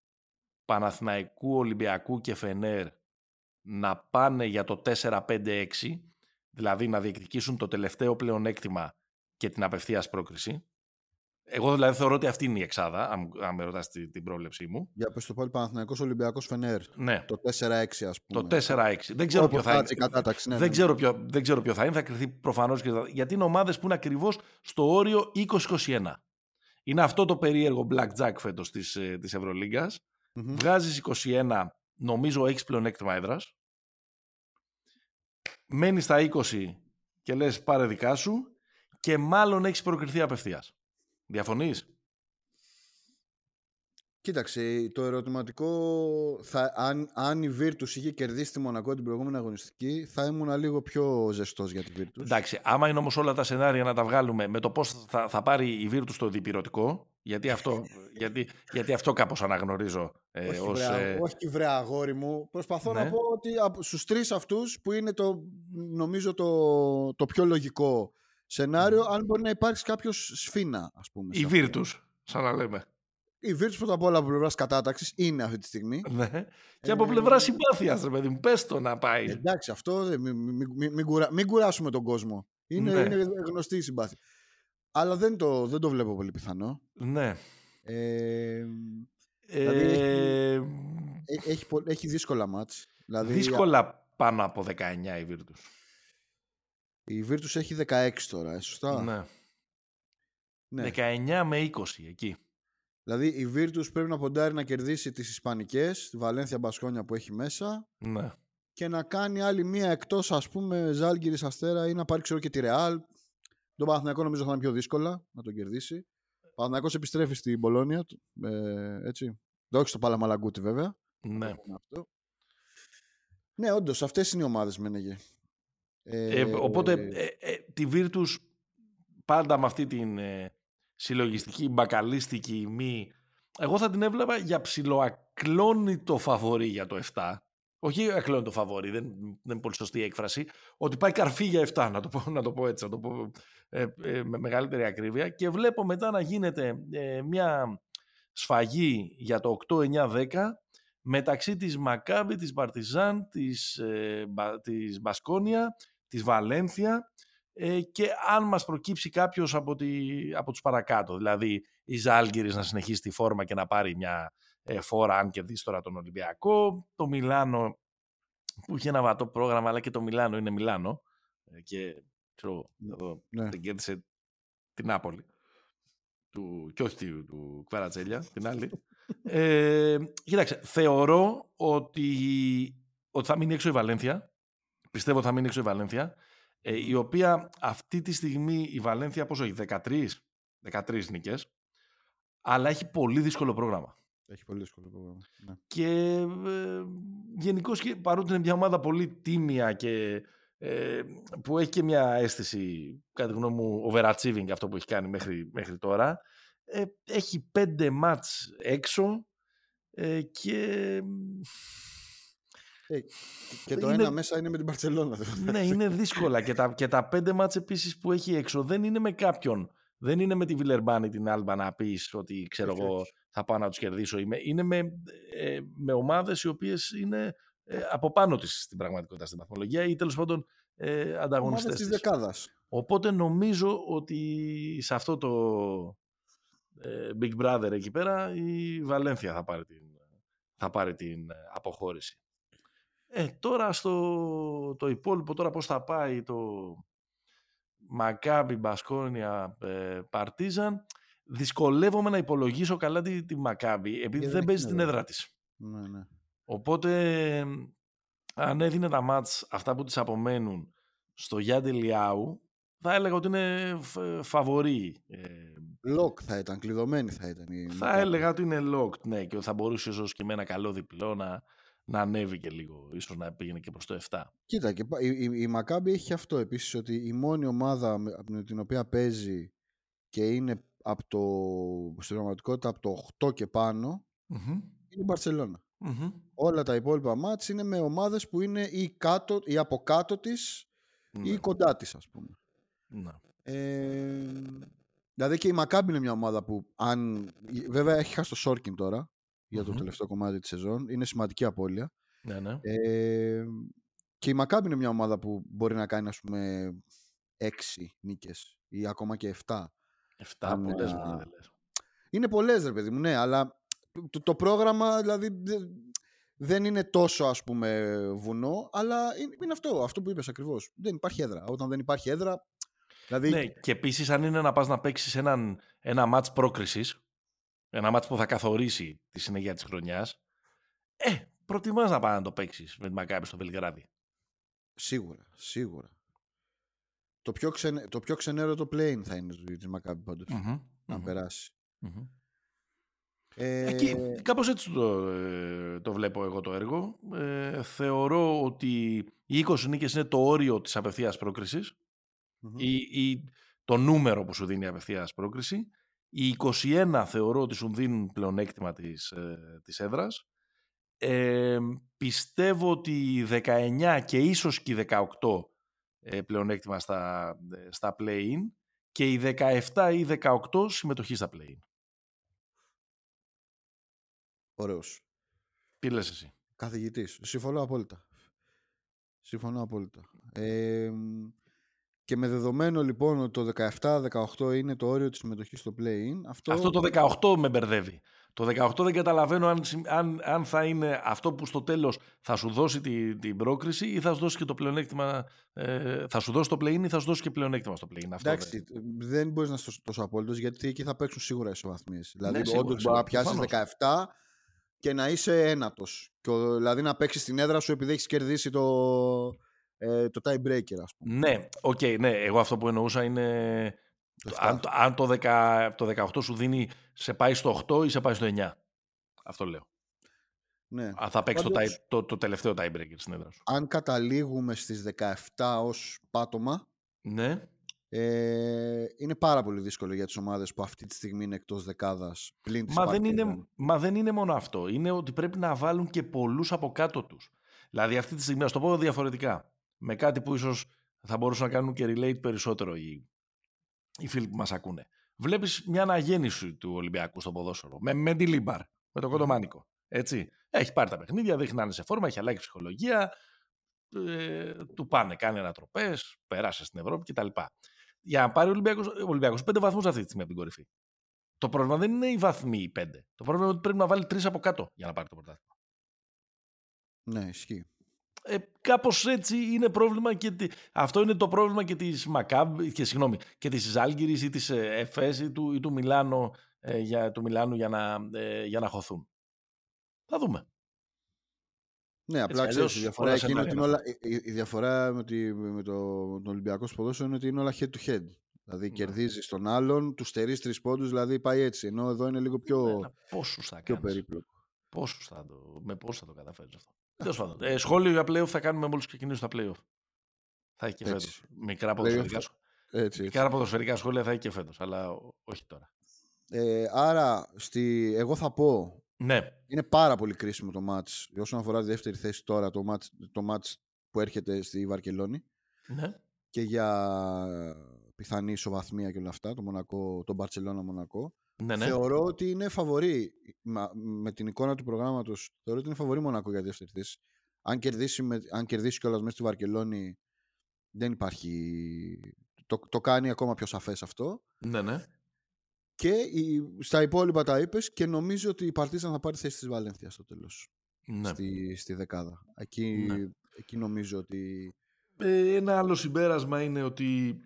Speaker 1: Παναθηναϊκού, Ολυμπιακού και Φενέρ να πάνε για το 4-5-6 δηλαδή να διεκδικήσουν το τελευταίο πλεονέκτημα και την απευθείας πρόκριση. Εγώ δηλαδή θεωρώ ότι αυτή είναι η εξάδα, αν, αν με ρωτάς την, την πρόβλεψή μου.
Speaker 2: Για πες το πάλι Παναθηναϊκός Ολυμπιακός Φενέρ.
Speaker 1: Ναι.
Speaker 2: Το 4-6 ας πούμε.
Speaker 1: Το 4-6. Δεν ξέρω ποιο θα είναι.
Speaker 2: Κατάταξη, ναι,
Speaker 1: δεν, ναι. Ξέρω ποιο, δεν ξέρω ποιο θα είναι. Θα κρυθεί προφανώς και γιατί είναι ομάδες που είναι ακριβώς στο όριο 20-21. Είναι αυτό το περίεργο blackjack φέτος της, ε, της Ευρωλίγκας. Mm-hmm. Βγάζεις 21, νομίζω έχεις πλεονέκτημα έδρας μένεις στα 20 και λες πάρε δικά σου και μάλλον έχεις προκριθεί απευθείας. Διαφωνείς;
Speaker 2: Κοίταξε, το ερωτηματικό, θα, αν, αν η Virtus είχε κερδίσει τη Μονακό την προηγούμενη αγωνιστική, θα ήμουν λίγο πιο ζεστός για τη Virtus.
Speaker 1: Εντάξει, άμα είναι όμως όλα τα σενάρια να τα βγάλουμε με το πώς θα, θα πάρει η Virtus το διπυρωτικό, γιατί αυτό, γιατί, γιατί αυτό κάπως αναγνωρίζω.
Speaker 2: Ε, όχι, ως, βρέα, ε... όχι βρέα αγόρι μου. Προσπαθώ να ναι. πω ότι στους τρεις αυτούς που είναι το, νομίζω το, το πιο λογικό σενάριο, αν μπορεί να υπάρξει κάποιος σφίνα, ας πούμε.
Speaker 1: Η Virtus, σαν να λέμε.
Speaker 2: Η Virtus πρώτα απ' όλα από πλευράς κατάταξης είναι αυτή τη στιγμή.
Speaker 1: Ναι. Και από πλευράς ε, συμπάθειας, ρε παιδί μου, πες το να πάει.
Speaker 2: Εντάξει, αυτό μην, μην, μην, μην κουράσουμε τον κόσμο. Είναι, ναι. είναι γνωστή η συμπάθεια. Αλλά δεν το, δεν το βλέπω πολύ πιθανό.
Speaker 1: Ναι.
Speaker 2: Ε, δηλαδή έχει, ε, έχει, έχει, δύσκολα μάτς. Δηλαδή,
Speaker 1: δύσκολα πάνω από 19 η Virtus.
Speaker 2: Η Virtus έχει 16 τώρα, ε, σωστά;
Speaker 1: Ναι. ναι. 19 με 20 εκεί.
Speaker 2: Δηλαδή η Virtus πρέπει να ποντάρει να κερδίσει τις Ισπανικές, τη Βαλένθια Μπασκόνια που έχει μέσα.
Speaker 1: Ναι.
Speaker 2: Και να κάνει άλλη μία εκτός ας πούμε Ζάλγκυρης Αστέρα ή να πάρει ξέρω και τη Ρεάλ. Τον Παναθηναϊκό νομίζω θα είναι πιο δύσκολα να τον κερδίσει. Ο Παναθηναϊκός επιστρέφει στην Πολώνια. Ε, έτσι. Δεν όχι στο Παλαμαλαγκούτι βέβαια.
Speaker 1: Ναι.
Speaker 2: Αυτό. Ναι, όντως, αυτές είναι οι ομάδες Μένεγε.
Speaker 1: Ε, ε, οπότε ε, ε, τη Virtus πάντα με αυτή την ε, συλλογιστική, μπακαλίστικη, μη. Εγώ θα την έβλεπα για ψιλοακλόνητο φαβορή για το 7 όχι ακλώνει το φαβόρι, δεν, δεν είναι πολύ σωστή η έκφραση, ότι πάει καρφί για 7, να το πω, να το πω έτσι, να το πω ε, ε, με μεγαλύτερη ακρίβεια και βλέπω μετά να γίνεται ε, μια σφαγή για το 8-9-10 μεταξύ της Μακάμπη, της Παρτιζάν, της, της Μπασκόνια, της Βαλένθια και αν μας προκύψει κάποιος από, τη, από τους παρακάτω, δηλαδή η Ζάλγκυρης να συνεχίσει τη φόρμα και να πάρει μια ε, φόρα αν κερδίσει τώρα τον Ολυμπιακό. Το Μιλάνο που είχε ένα βατό πρόγραμμα, αλλά και το Μιλάνο είναι Μιλάνο. Ε, και ξέρω, εδώ ναι. δεν κέρδισε την Νάπολη. Του, και όχι του, του Κβαρατσέλια, την άλλη. ε, κοίταξε, θεωρώ ότι, ότι θα μείνει έξω η Βαλένθια. Πιστεύω ότι θα μείνει έξω η Βαλένθια. Ε, η οποία αυτή τη στιγμή η Βαλένθια πόσο έχει, 13, 13 νίκες, αλλά έχει πολύ δύσκολο πρόγραμμα.
Speaker 2: Έχει πολύ δύσκολο πρόγραμμα. Ναι.
Speaker 1: Και ε, γενικώς παρότι είναι μια ομάδα πολύ τίμια και ε, που έχει και μια αίσθηση, κατά τη γνώμη μου, overachieving αυτό που έχει κάνει μέχρι, μέχρι τώρα, ε, έχει πέντε μάτς έξω Ε, και...
Speaker 2: Ε, και το είναι... ένα μέσα είναι με την Παρσελόνα.
Speaker 1: Ναι, είναι δύσκολα. και, τα, και τα πέντε μάτς επίσης που έχει έξω δεν είναι με κάποιον. Δεν είναι με τη Βιλερμπάνη την Άλμπα να πεις ότι ξέρω εγώ θα πάω να τους κερδίσω. Είναι με, ε, με ομάδες οι οποίες είναι ε, από πάνω της στην πραγματικότητα στην παθμολογία ή τέλος πάντων ε, ανταγωνιστές
Speaker 2: της. δεκάδας.
Speaker 1: Οπότε νομίζω ότι σε αυτό το ε, Big Brother εκεί πέρα η Βαλένθια θα πάρει την, θα πάρει την ε, αποχώρηση. Ε, τώρα στο το υπόλοιπο, τώρα πώς θα πάει το Μακάμπι, Μπασκόνια, ε, Παρτίζαν, δυσκολεύομαι να υπολογίσω καλά τη, τη Μακάμπι, επειδή δεν, παίζει την έδρα της.
Speaker 2: Ναι, ναι.
Speaker 1: Οπότε, αν έδινε τα μάτς αυτά που της απομένουν στο Γιάννη Λιάου, θα έλεγα ότι είναι φαβορή.
Speaker 2: Lock θα ήταν, κλειδωμένη θα ήταν. Η
Speaker 1: θα έλεγα ότι είναι locked, ναι, και θα μπορούσε ίσως και με ένα καλό διπλό να, να ανέβει και λίγο, ίσως να πήγαινε και προς το 7.
Speaker 2: Κοίτα, και η, η, η Μακάμπη έχει αυτό επίσης, ότι η μόνη ομάδα με την οποία παίζει και είναι από το, στην πραγματικότητα από το 8 και πάνω, mm-hmm. είναι η μπαρσελονα mm-hmm. Όλα τα υπόλοιπα μάτς είναι με ομάδες που είναι ή, κάτω, ή από κάτω της ή ναι. κοντά της, ας πούμε.
Speaker 1: Ναι.
Speaker 2: Ε, δηλαδή και η Μακάμπη είναι μια ομάδα που αν, βέβαια έχει χάσει το Σόρκιν τώρα για το τελευταίο κομμάτι της σεζόν. Είναι σημαντική απώλεια.
Speaker 1: Ναι, ναι.
Speaker 2: Ε, και η Μακάμπη είναι μια ομάδα που μπορεί να κάνει ας πούμε έξι νίκες ή ακόμα και 7.
Speaker 1: 7 πολλές
Speaker 2: Είναι πολλές ρε παιδί μου, ναι, αλλά το, το πρόγραμμα δηλαδή δεν είναι τόσο ας πούμε βουνό, αλλά είναι, είναι αυτό, αυτό που είπες ακριβώς. Δεν υπάρχει έδρα. Όταν δεν υπάρχει έδρα... Δηλαδή...
Speaker 1: Ναι, και επίσης αν είναι να πας να παίξεις έναν, ένα μάτς πρόκρισης, ένα μάτς που θα καθορίσει τη συνέχεια της χρονιάς, ε, προτιμάς να πάει να το παίξεις με τη Μακάμπη στο Βελιγράδι.
Speaker 2: Σίγουρα, σίγουρα. Το πιο, ξενε... το πιο ξενέρο το plane θα είναι της Μακάμπη πάντως, mm-hmm, να mm-hmm. περάσει. Mm-hmm.
Speaker 1: Ε... Εκεί, κάπως έτσι το, ε, το βλέπω εγώ το έργο. Ε, θεωρώ ότι οι 20 νίκες είναι το όριο της απευθείας πρόκρισης ή, ή το νούμερο που σου δίνει η απευθείας πρόκριση. Οι 21 θεωρώ ότι σου δίνουν πλεονέκτημα της, ε, της έδρας. Ε, πιστεύω ότι οι 19 και ίσως και οι 18 ε, πλεονέκτημα στα, ε, στα play-in και οι 17 ή 18 συμμετοχή στα play-in.
Speaker 2: Ωραίος.
Speaker 1: Τι λες εσύ;
Speaker 2: Καθηγητής. Συμφωνώ απόλυτα. Συμφωνώ απόλυτα. Ε, και με δεδομένο λοιπόν ότι το 17-18 είναι το όριο της συμμετοχής στο play-in. Αυτό...
Speaker 1: αυτό το 18 με μπερδεύει. Το 18 δεν καταλαβαίνω αν, αν, αν θα είναι αυτό που στο τέλος θα σου δώσει την, την πρόκριση ή θα σου δώσει και το πλεονέκτημα. Ε, θα σου δώσει το play-in ή θα σου δώσει και πλεονέκτημα στο play-in. Αυτό
Speaker 2: Εντάξει, δεν, δεν μπορείς να είσαι τόσο απόλυτος γιατί εκεί θα παίξουν σίγουρα ισοβαθμίες. Δηλαδή, ναι, όντως μπορεί να πιάσεις 17 και να είσαι ένατος. Δηλαδή να παίξεις την έδρα σου επειδή έχεις κερδίσει το, ε, το tie breaker, ας πούμε.
Speaker 1: Ναι, οκ, okay, ναι. Εγώ αυτό που εννοούσα είναι. αν, αν το, 10, το 18 σου δίνει, σε πάει στο 8 ή σε πάει στο 9. Αυτό λέω.
Speaker 2: Ναι.
Speaker 1: Αν θα παίξει Πάντως, το, το, το, τελευταίο tie breaker στην έδρα σου.
Speaker 2: Αν καταλήγουμε στις 17 ως πάτωμα,
Speaker 1: ναι.
Speaker 2: Ε, είναι πάρα πολύ δύσκολο για τις ομάδες που αυτή τη στιγμή είναι εκτός δεκάδας πλην
Speaker 1: μα, δεν είναι, μα δεν είναι μόνο αυτό. Είναι ότι πρέπει να βάλουν και πολλούς από κάτω τους. Δηλαδή αυτή τη στιγμή, να το πω διαφορετικά, με κάτι που ίσως θα μπορούσαν να κάνουν και relate περισσότερο οι, οι φίλοι που μας ακούνε. Βλέπεις μια αναγέννηση του Ολυμπιακού στο ποδόσφαιρο, με Μεντιλίμπαρ, με τον Κοντομάνικο. Έτσι. Έχει πάρει τα παιχνίδια, δείχνει να είναι σε φόρμα, έχει αλλάξει ψυχολογία, ε, του πάνε, κάνει ανατροπές, πέρασε στην Ευρώπη κτλ για να πάρει ο Ολυμπιακός πέντε βαθμούς αυτή τη στιγμή από την κορυφή. Το πρόβλημα δεν είναι οι βαθμοί οι πέντε. Το πρόβλημα είναι ότι πρέπει να βάλει τρεις από κάτω για να πάρει το πρωτάθλημα.
Speaker 2: Ναι, ισχύει.
Speaker 1: Ε, Κάπως έτσι είναι πρόβλημα και αυτό είναι το πρόβλημα και της Μακάμπ και, συγγνώμη, και της Άλγηρης ή της ε, ΕΦΕΣ ή του, ή του, Μιλάνου, ε, για, του Μιλάνου για να, ε, για να χωθούν. Θα δούμε.
Speaker 2: Ναι, απλά ξέρεις, η διαφορά, είναι ότι όλα, η, η, διαφορά με, τη, με, το, με τον Ολυμπιακό σποδόσιο είναι ότι είναι όλα head to head. Δηλαδή ναι. κερδίζεις τον άλλον, του στερείς τρεις πόντους, δηλαδή πάει έτσι. Ενώ εδώ είναι λίγο πιο, ναι,
Speaker 1: πόσους θα
Speaker 2: πιο περίπλοκο.
Speaker 1: Πόσους θα το, με πόσους θα το καταφέρεις αυτό. Τέλος πάντων. Ε, σχόλιο για playoff θα κάνουμε μόλις ξεκινήσουν τα playoff. Θα έχει και φέτος. Μικρά ποδοσφαιρικά, έτσι, μικρά ποδοσφαιρικά σχόλια θα έχει και φέτος, αλλά όχι τώρα.
Speaker 2: Ε, άρα, στη, εγώ θα πω
Speaker 1: Ναι.
Speaker 2: Είναι πάρα πολύ κρίσιμο το μάτς. Όσον αφορά τη δεύτερη θέση τώρα, το μάτς, το μάτς που έρχεται στη Βαρκελόνη.
Speaker 1: Ναι.
Speaker 2: Και για πιθανή ισοβαθμία και όλα αυτά, το, Μονακό, το Μπαρτσελώνα Μονακό.
Speaker 1: Ναι, ναι.
Speaker 2: Θεωρώ ότι είναι φαβορή με την εικόνα του προγράμματος. Θεωρώ ότι είναι φαβορή Μονακό για δεύτερη θέση. Αν κερδίσει, με, αν κερδίσει κιόλας μέσα στη Βαρκελόνη, δεν υπάρχει. Το, το κάνει ακόμα πιο σαφές αυτό.
Speaker 1: Ναι, ναι.
Speaker 2: Και στα υπόλοιπα τα είπες και νομίζω ότι η Παρτίζαν θα πάρει θέση της Βαλένθιας στο τέλος. Ναι. Στη, στη δεκάδα. Εκεί, ναι. εκεί νομίζω ότι.
Speaker 1: Ε, ένα άλλο συμπέρασμα είναι ότι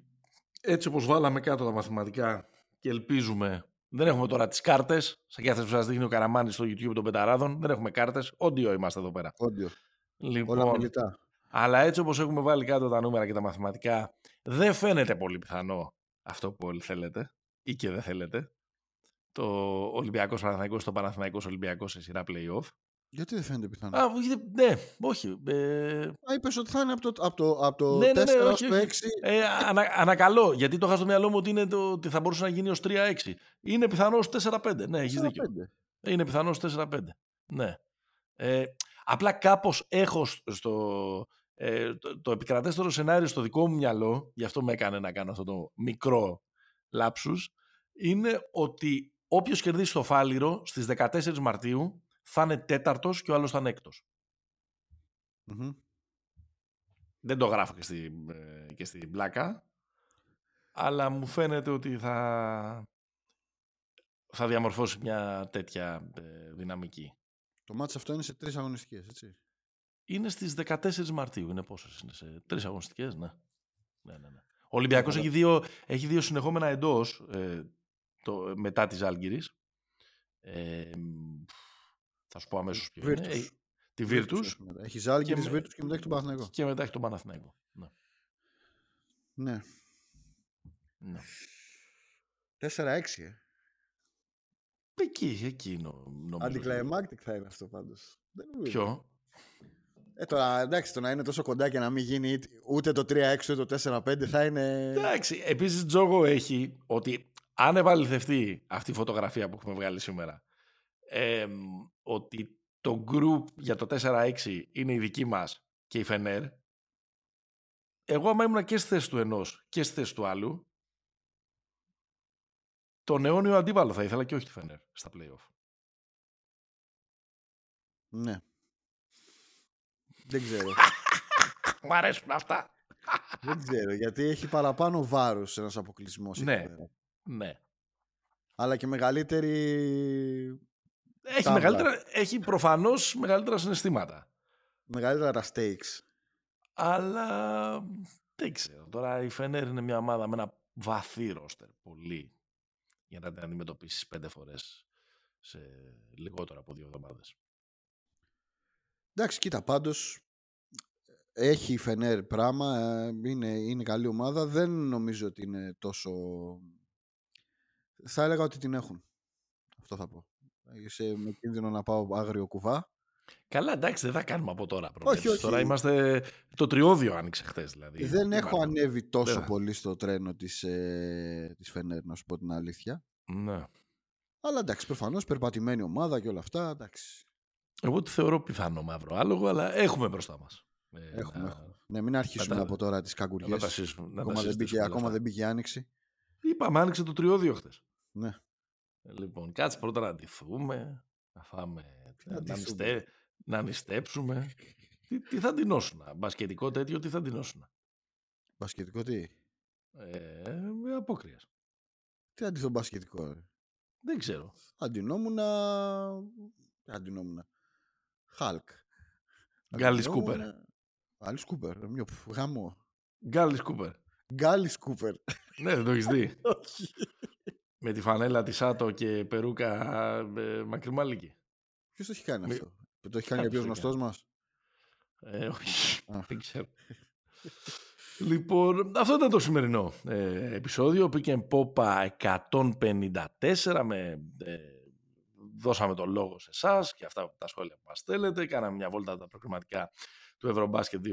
Speaker 1: έτσι όπως βάλαμε κάτω τα μαθηματικά και ελπίζουμε δεν έχουμε τώρα τις κάρτες. Σαν και αυτέ που σας δείχνει ο Καραμάνης στο YouTube των Πεταράδων. Δεν έχουμε κάρτες. Όντιο είμαστε εδώ πέρα.
Speaker 2: Όντιο.
Speaker 1: Λοιπόν,
Speaker 2: Όλα μιλητά.
Speaker 1: Αλλά έτσι όπως έχουμε βάλει κάτω τα νούμερα και τα μαθηματικά, δεν φαίνεται πολύ πιθανό αυτό που όλοι θέλετε ή και δεν θέλετε. Το Ολυμπιακός Παναθηναϊκός στο Παναθηναϊκός Ολυμπιακός σε σειρά playoff.
Speaker 2: Γιατί δεν φαίνεται πιθανό;
Speaker 1: Α, ναι, όχι. Ε...
Speaker 2: Α, είπες ότι θα είναι από το, από το, από το ναι, 4 ναι, ναι, στο 6.
Speaker 1: Ε, ανα, ανακαλώ, γιατί το είχα στο μυαλό μου ότι, είναι το, ότι θα μπορούσε να γίνει ως 3-6. Είναι πιθανό ως 4-5. Ναι, έχεις δίκιο. Είναι πιθανό ως 4-5. Ναι. Ε, απλά κάπως έχω στο, ε, το, το επικρατέστερο σενάριο στο δικό μου μυαλό, γι' αυτό με έκανε να κάνω αυτό το μικρό λάψους, είναι ότι όποιος κερδίσει το Φάληρο στις 14 Μαρτίου θα είναι τέταρτος και ο άλλος θα είναι Δεν το γράφω και στην, ε, και στην πλάκα, αλλά μου φαίνεται ότι θα, θα διαμορφώσει μια τέτοια ε, δυναμική.
Speaker 2: Το μάτς αυτό είναι σε τρεις αγωνιστικές, έτσι.
Speaker 1: Είναι στις 14 Μαρτίου. Είναι πόσες είναι, σε τρεις αγωνιστικές, ναι. ναι, ναι, ναι. Ο Ολυμπιακός έχει δύο, έχει δύο συνεχόμενα εντός ε, το, μετά της Ζαλγκίρις. Ε, θα σου πω αμέσως ποιο είναι. Ε, τη Βίρτους.
Speaker 2: Έχει Ζάλγκι, τη Βίρτους και μετά έχει τον Παναθηναϊκό.
Speaker 1: Και μετά έχει τον Παναθηναϊκό.
Speaker 2: Ναι. Ναι.
Speaker 1: ναι.
Speaker 2: 4-6, ε.
Speaker 1: Εκεί, εκεί νομίζω.
Speaker 2: Anticlimactic θα είναι αυτό πάντως.
Speaker 1: Ποιο;
Speaker 2: Ε, τώρα εντάξει, το να είναι τόσο κοντά και να μην γίνει ούτε το 3-6 ούτε το 4-5 θα είναι.
Speaker 1: Εντάξει. Επίσης, Τζόγο έχει ότι αν επαληθευτεί αυτή η φωτογραφία που έχουμε βγάλει σήμερα ε, ότι το group για το 4-6 είναι η δική μας και η Φενέρ, εγώ άμα ήμουν και στη θέση του ενός και στη θέση του άλλου, τον αιώνιο αντίπαλο θα ήθελα και όχι τη Φενέρ στα play-off.
Speaker 2: Ναι. Δεν ξέρω.
Speaker 1: Μ' αρέσουν αυτά.
Speaker 2: Δεν ξέρω, γιατί έχει παραπάνω βάρος ένας αποκλεισμός.
Speaker 1: Ναι, ναι.
Speaker 2: Αλλά και μεγαλύτερη
Speaker 1: έχει, μεγαλύτερα, έχει προφανώς μεγαλύτερα συναισθήματα.
Speaker 2: Μεγαλύτερα τα stakes.
Speaker 1: Αλλά δεν ξέρω. Τώρα η Φενέρ είναι μια ομάδα με ένα βαθύ ρόστερ. Πολύ. Για να την αντιμετωπίσεις πέντε φορές σε λιγότερο από δύο εβδομάδες.
Speaker 2: Εντάξει, κοίτα, πάντως έχει η Φενέρ πράγμα, ε, είναι, είναι καλή ομάδα. Δεν νομίζω ότι είναι τόσο... Θα έλεγα ότι την έχουν. Αυτό θα πω. Είσαι με κίνδυνο να πάω άγριο κουβά.
Speaker 1: Καλά, εντάξει, δεν θα κάνουμε από τώρα. Όχι, όχι. Τώρα είμαστε. Το τριώδιο άνοιξε χθες. Δηλαδή,
Speaker 2: δεν έχω ανέβει τόσο πολύ στο τρένο της ε, της Φενέρ, να σου πω την αλήθεια.
Speaker 1: Ναι.
Speaker 2: Αλλά εντάξει, προφανώς περπατημένη ομάδα και όλα αυτά. Εντάξει.
Speaker 1: Εγώ τη θεωρώ πιθανό μαύρο άλογο, αλλά έχουμε μπροστά μας.
Speaker 2: Ε, έχουμε, έχουμε. Ναι, μην αρχίσουμε από τώρα τις καγκουριές. Ακόμα, δεν μπήκε, ακόμα δεν μπήκε άνοιξη.
Speaker 1: Είπαμε, άνοιξε το τριώδιο χθες.
Speaker 2: Ναι.
Speaker 1: Λοιπόν, κάτσε πρώτα να αντιθούμε, να φάμε, να, νηστε, να νηστέψουμε. τι, τι θα ντυνώσουν, μπασκετικό τέτοιο, τι θα ντυνώσουν.
Speaker 2: Μπασκετικό τι;
Speaker 1: Ε, με απόκρυα.
Speaker 2: Τι αντιθώ μπασκετικό, ρε.
Speaker 1: Δεν ξέρω.
Speaker 2: Αντινόμουν. Αντινόμουν. Χάλκ.
Speaker 1: Γκάλις Σκούπερ.
Speaker 2: Γκάλις Σκούπερ. Μια γαμό.
Speaker 1: Γκάλις Σκούπερ.
Speaker 2: Γκάλις Σκούπερ.
Speaker 1: ναι, δεν το έχεις δει. Όχι με τη φανέλα της Σάτο και περούκα ε, μακριμάλικη.
Speaker 2: Ποιος το έχει κάνει αυτό; Το έχει κάνει κάποιος γνωστός μας;
Speaker 1: Ε, όχι. Δεν ξέρω. λοιπόν, αυτό ήταν το σημερινό ε, επεισόδιο. Πήγε Πόπα 154 με... Ε, δώσαμε το λόγο σε εσάς και αυτά τα σχόλια που μας στέλνετε. Κάναμε μια βόλτα τα προκριματικά του Ευρωμπάσκετ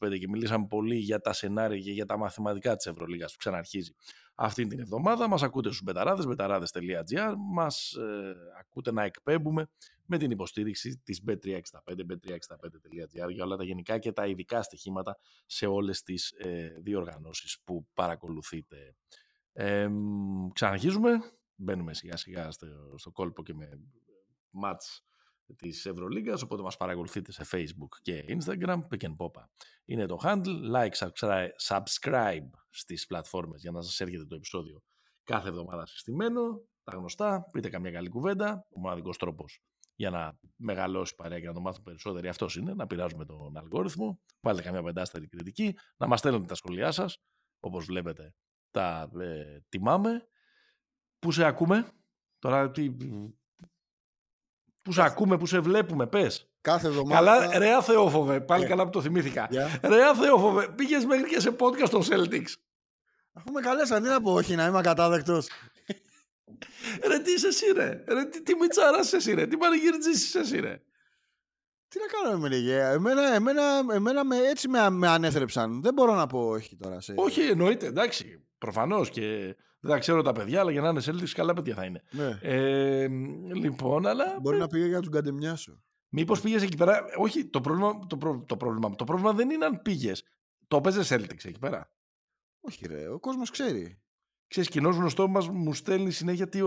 Speaker 1: 2025 και μιλήσαμε πολύ για τα σενάρια και για τα μαθηματικά της Ευρωλίγας που ξαναρχίζει αυτή την εβδομάδα. Μας ακούτε στους μπεταράδες, μπεταράδες.gr, μας ε, ακούτε να εκπέμπουμε με την υποστήριξη της Bet365, bet365.gr για όλα τα γενικά και τα ειδικά στοιχήματα σε όλες τις ε, διοργανώσεις που παρακολουθείτε. Ε, ξαναρχίζουμε, μπαίνουμε σιγά σιγά στο, στο κόλπο και με μάτς της Ευρωλίγκας, οπότε μας παρακολουθείτε σε Facebook και Instagram, Pick and Popa. Είναι το handle, like, subscribe στις πλατφόρμες για να σας έρχεται το επεισόδιο κάθε εβδομάδα συστημένο, τα γνωστά, πείτε καμία καλή κουβέντα, ο μοναδικός τρόπος για να μεγαλώσει παρέα και να το μάθουν περισσότεροι αυτός είναι, να πειράζουμε τον αλγόριθμο, βάλτε καμία πεντάστερη κριτική, να μας στέλνετε τα σχολιά σας, όπως βλέπετε τα ε, τιμάμε. Πού σε ακούμε, τώρα τι, Πού σε ακούμε, πού σε βλέπουμε, πες.
Speaker 2: Κάθε εβδομάδα.
Speaker 1: Καλά, ρε Θεόφοβε, πάλι yeah. καλά που το θυμήθηκα. Yeah. Ρε Θεόφοβε, πήγες μέχρι και σε podcast των Celtics.
Speaker 2: Αφού με καλέσαν, τι να πω, όχι, να είμαι ακατάδεκτος.
Speaker 1: ρε τι είσαι εσύ, ρε. ρε τι, τι μιτσάρας εσύ, ρε. Τι πανηγύριτζή είσαι εσύ, ρε.
Speaker 2: Τι να κάνω με λίγε. Εμένα, εμένα, εμένα με, έτσι με, με ανέθρεψαν. Δεν μπορώ να πω όχι τώρα. Σε...
Speaker 1: Όχι, εννοείται, εντάξει. Προφανώς και δεν τα ξέρω τα παιδιά, αλλά για να είναι Celtics καλά παιδιά θα είναι.
Speaker 2: Ναι.
Speaker 1: Ε, λοιπόν, αλλά...
Speaker 2: Μπορεί να πήγε για να τους καντεμιάσω.
Speaker 1: Μήπως πήγες εκεί πέρα. Όχι, το πρόβλημα, το, προ, το, πρόβλημα, το πρόβλημα δεν είναι αν πήγες. Το παίζε Celtics εκεί πέρα.
Speaker 2: Όχι, ρε, ο κόσμος ξέρει.
Speaker 1: Ξέρεις, κοινός γνωστός μας μου στέλνει συνέχεια τι,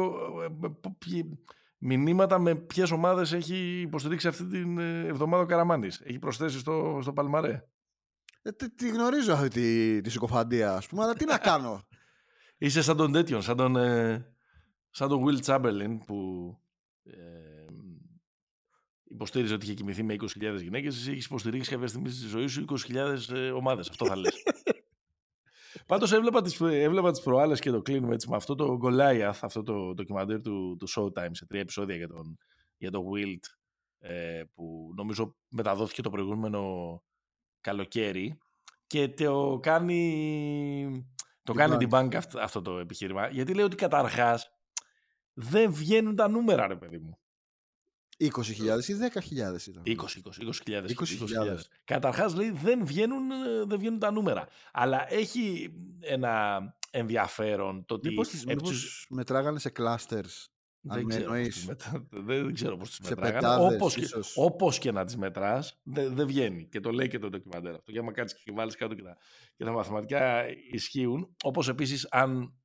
Speaker 1: μηνύματα με ποιες ομάδες έχει υποστηρίξει αυτή την ε, εβδομάδα ο Καραμάνης. Έχει προσθέσει στο, στο Παλμαρέ.
Speaker 2: Ε, τη, τη, γνωρίζω αυτή τη, τη συκοφαντία, ας πούμε, αλλά τι να κάνω.
Speaker 1: Είσαι σαν τον τέτοιον, σαν τον, ε, σαν τον Will Chamberlain που ε, υποστήριζε ότι είχε κοιμηθεί με 20.000 γυναίκες, εσύ έχεις υποστηρίξει κάποια στιγμή στη ζωή σου 20.000 ε, ομάδες. Αυτό θα λες. Πάντως έβλεπα τις, έβλεπα τις προάλλες και το κλείνουμε έτσι με αυτό το Goliath, αυτό το ντοκιμαντέρ του, του Showtime σε τρία επεισόδια για τον, για τον Wilt ε, που νομίζω μεταδόθηκε το προηγούμενο καλοκαίρι και το κάνει το κάνει την bank αυτό, αυτό το επιχείρημα. Γιατί λέει ότι καταρχάς δεν βγαίνουν τα νούμερα, ρε παιδί μου.
Speaker 2: 20.000 ή 10.000 ήταν.
Speaker 1: 20, 20, 20.000. 20.000. Καταρχάς λέει δεν βγαίνουν, δεν βγαίνουν τα νούμερα. Αλλά έχει ένα ενδιαφέρον το ότι...
Speaker 2: Μήπως, μήπως μετράγανε σε clusters
Speaker 1: δεν ξέρω, μετα... δεν ξέρω πώς τις μετράγανε. Όπως, και, όπως και να τις μετράς, δεν, δεν βγαίνει. Και το λέει και το ντοκιμαντέρ αυτό. Και άμα κάτσεις και βάλεις κάτω και τα, και τα μαθηματικά ισχύουν. Όπως επίσης αν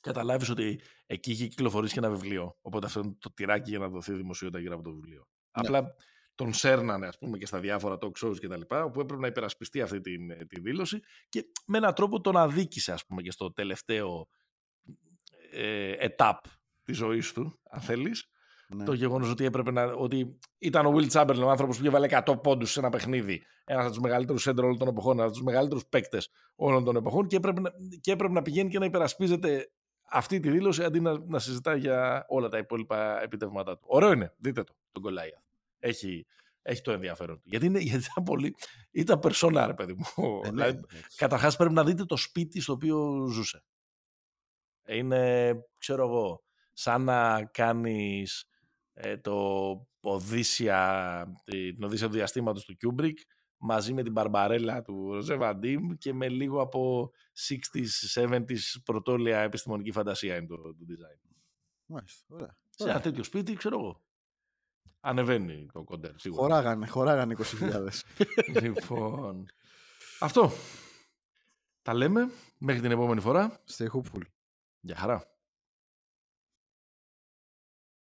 Speaker 1: καταλάβεις ότι εκεί έχει κυκλοφορήσει και ένα βιβλίο. Οπότε αυτό είναι το τυράκι για να δοθεί δημοσιότητα γύρω από το βιβλίο. Ναι. Απλά τον σέρνανε ας πούμε και στα διάφορα talk shows και τα λοιπά, όπου έπρεπε να υπερασπιστεί αυτή τη, τη δήλωση και με έναν τρόπο τον αδίκησε ας πούμε και στο τελευταίο ε, etap της ζωής του, αν θέλεις. Ναι. Το γεγονός ότι έπρεπε να. ότι ήταν ο Will Chamberlain, ο άνθρωπος που είχε βάλει 100 πόντους σε ένα παιχνίδι. Ένας από τους μεγαλύτερους σέντερ όλων των εποχών, ένας από τους μεγαλύτερους παίκτες όλων των εποχών και έπρεπε, να, και έπρεπε να πηγαίνει και να υπερασπίζεται αυτή τη δήλωση αντί να, να συζητάει για όλα τα υπόλοιπα επιτεύγματά του. Ωραίο είναι. Δείτε το, τον Goliath. Έχει, έχει το ενδιαφέρον του. Γιατί, είναι, γιατί ήταν πολύ. ήταν περσόνα, ρε παιδί μου. Ε, ναι, δηλαδή, Καταρχάς πρέπει να δείτε το σπίτι στο οποίο ζούσε. Είναι, ξέρω εγώ, σαν να κάνεις ε, το Οδύσσεια, την Οδύσσεια του διαστήματος του Κιούμπρικ μαζί με την Μπαρμπαρέλα του Ροζέ Βαντίμ και με λίγο από 60s, 70s πρωτόλια επιστημονική φαντασία είναι το, το design.
Speaker 2: Μάλιστα, ωραία.
Speaker 1: Σε ένα τέτοιο σπίτι, ξέρω εγώ. Ανεβαίνει το κοντέρ, σίγουρα.
Speaker 2: Χωράγανε, χωράγανε 20.000.
Speaker 1: λοιπόν, αυτό. Τα λέμε μέχρι την επόμενη φορά.
Speaker 2: Stay hopeful.
Speaker 1: Γεια χαρά.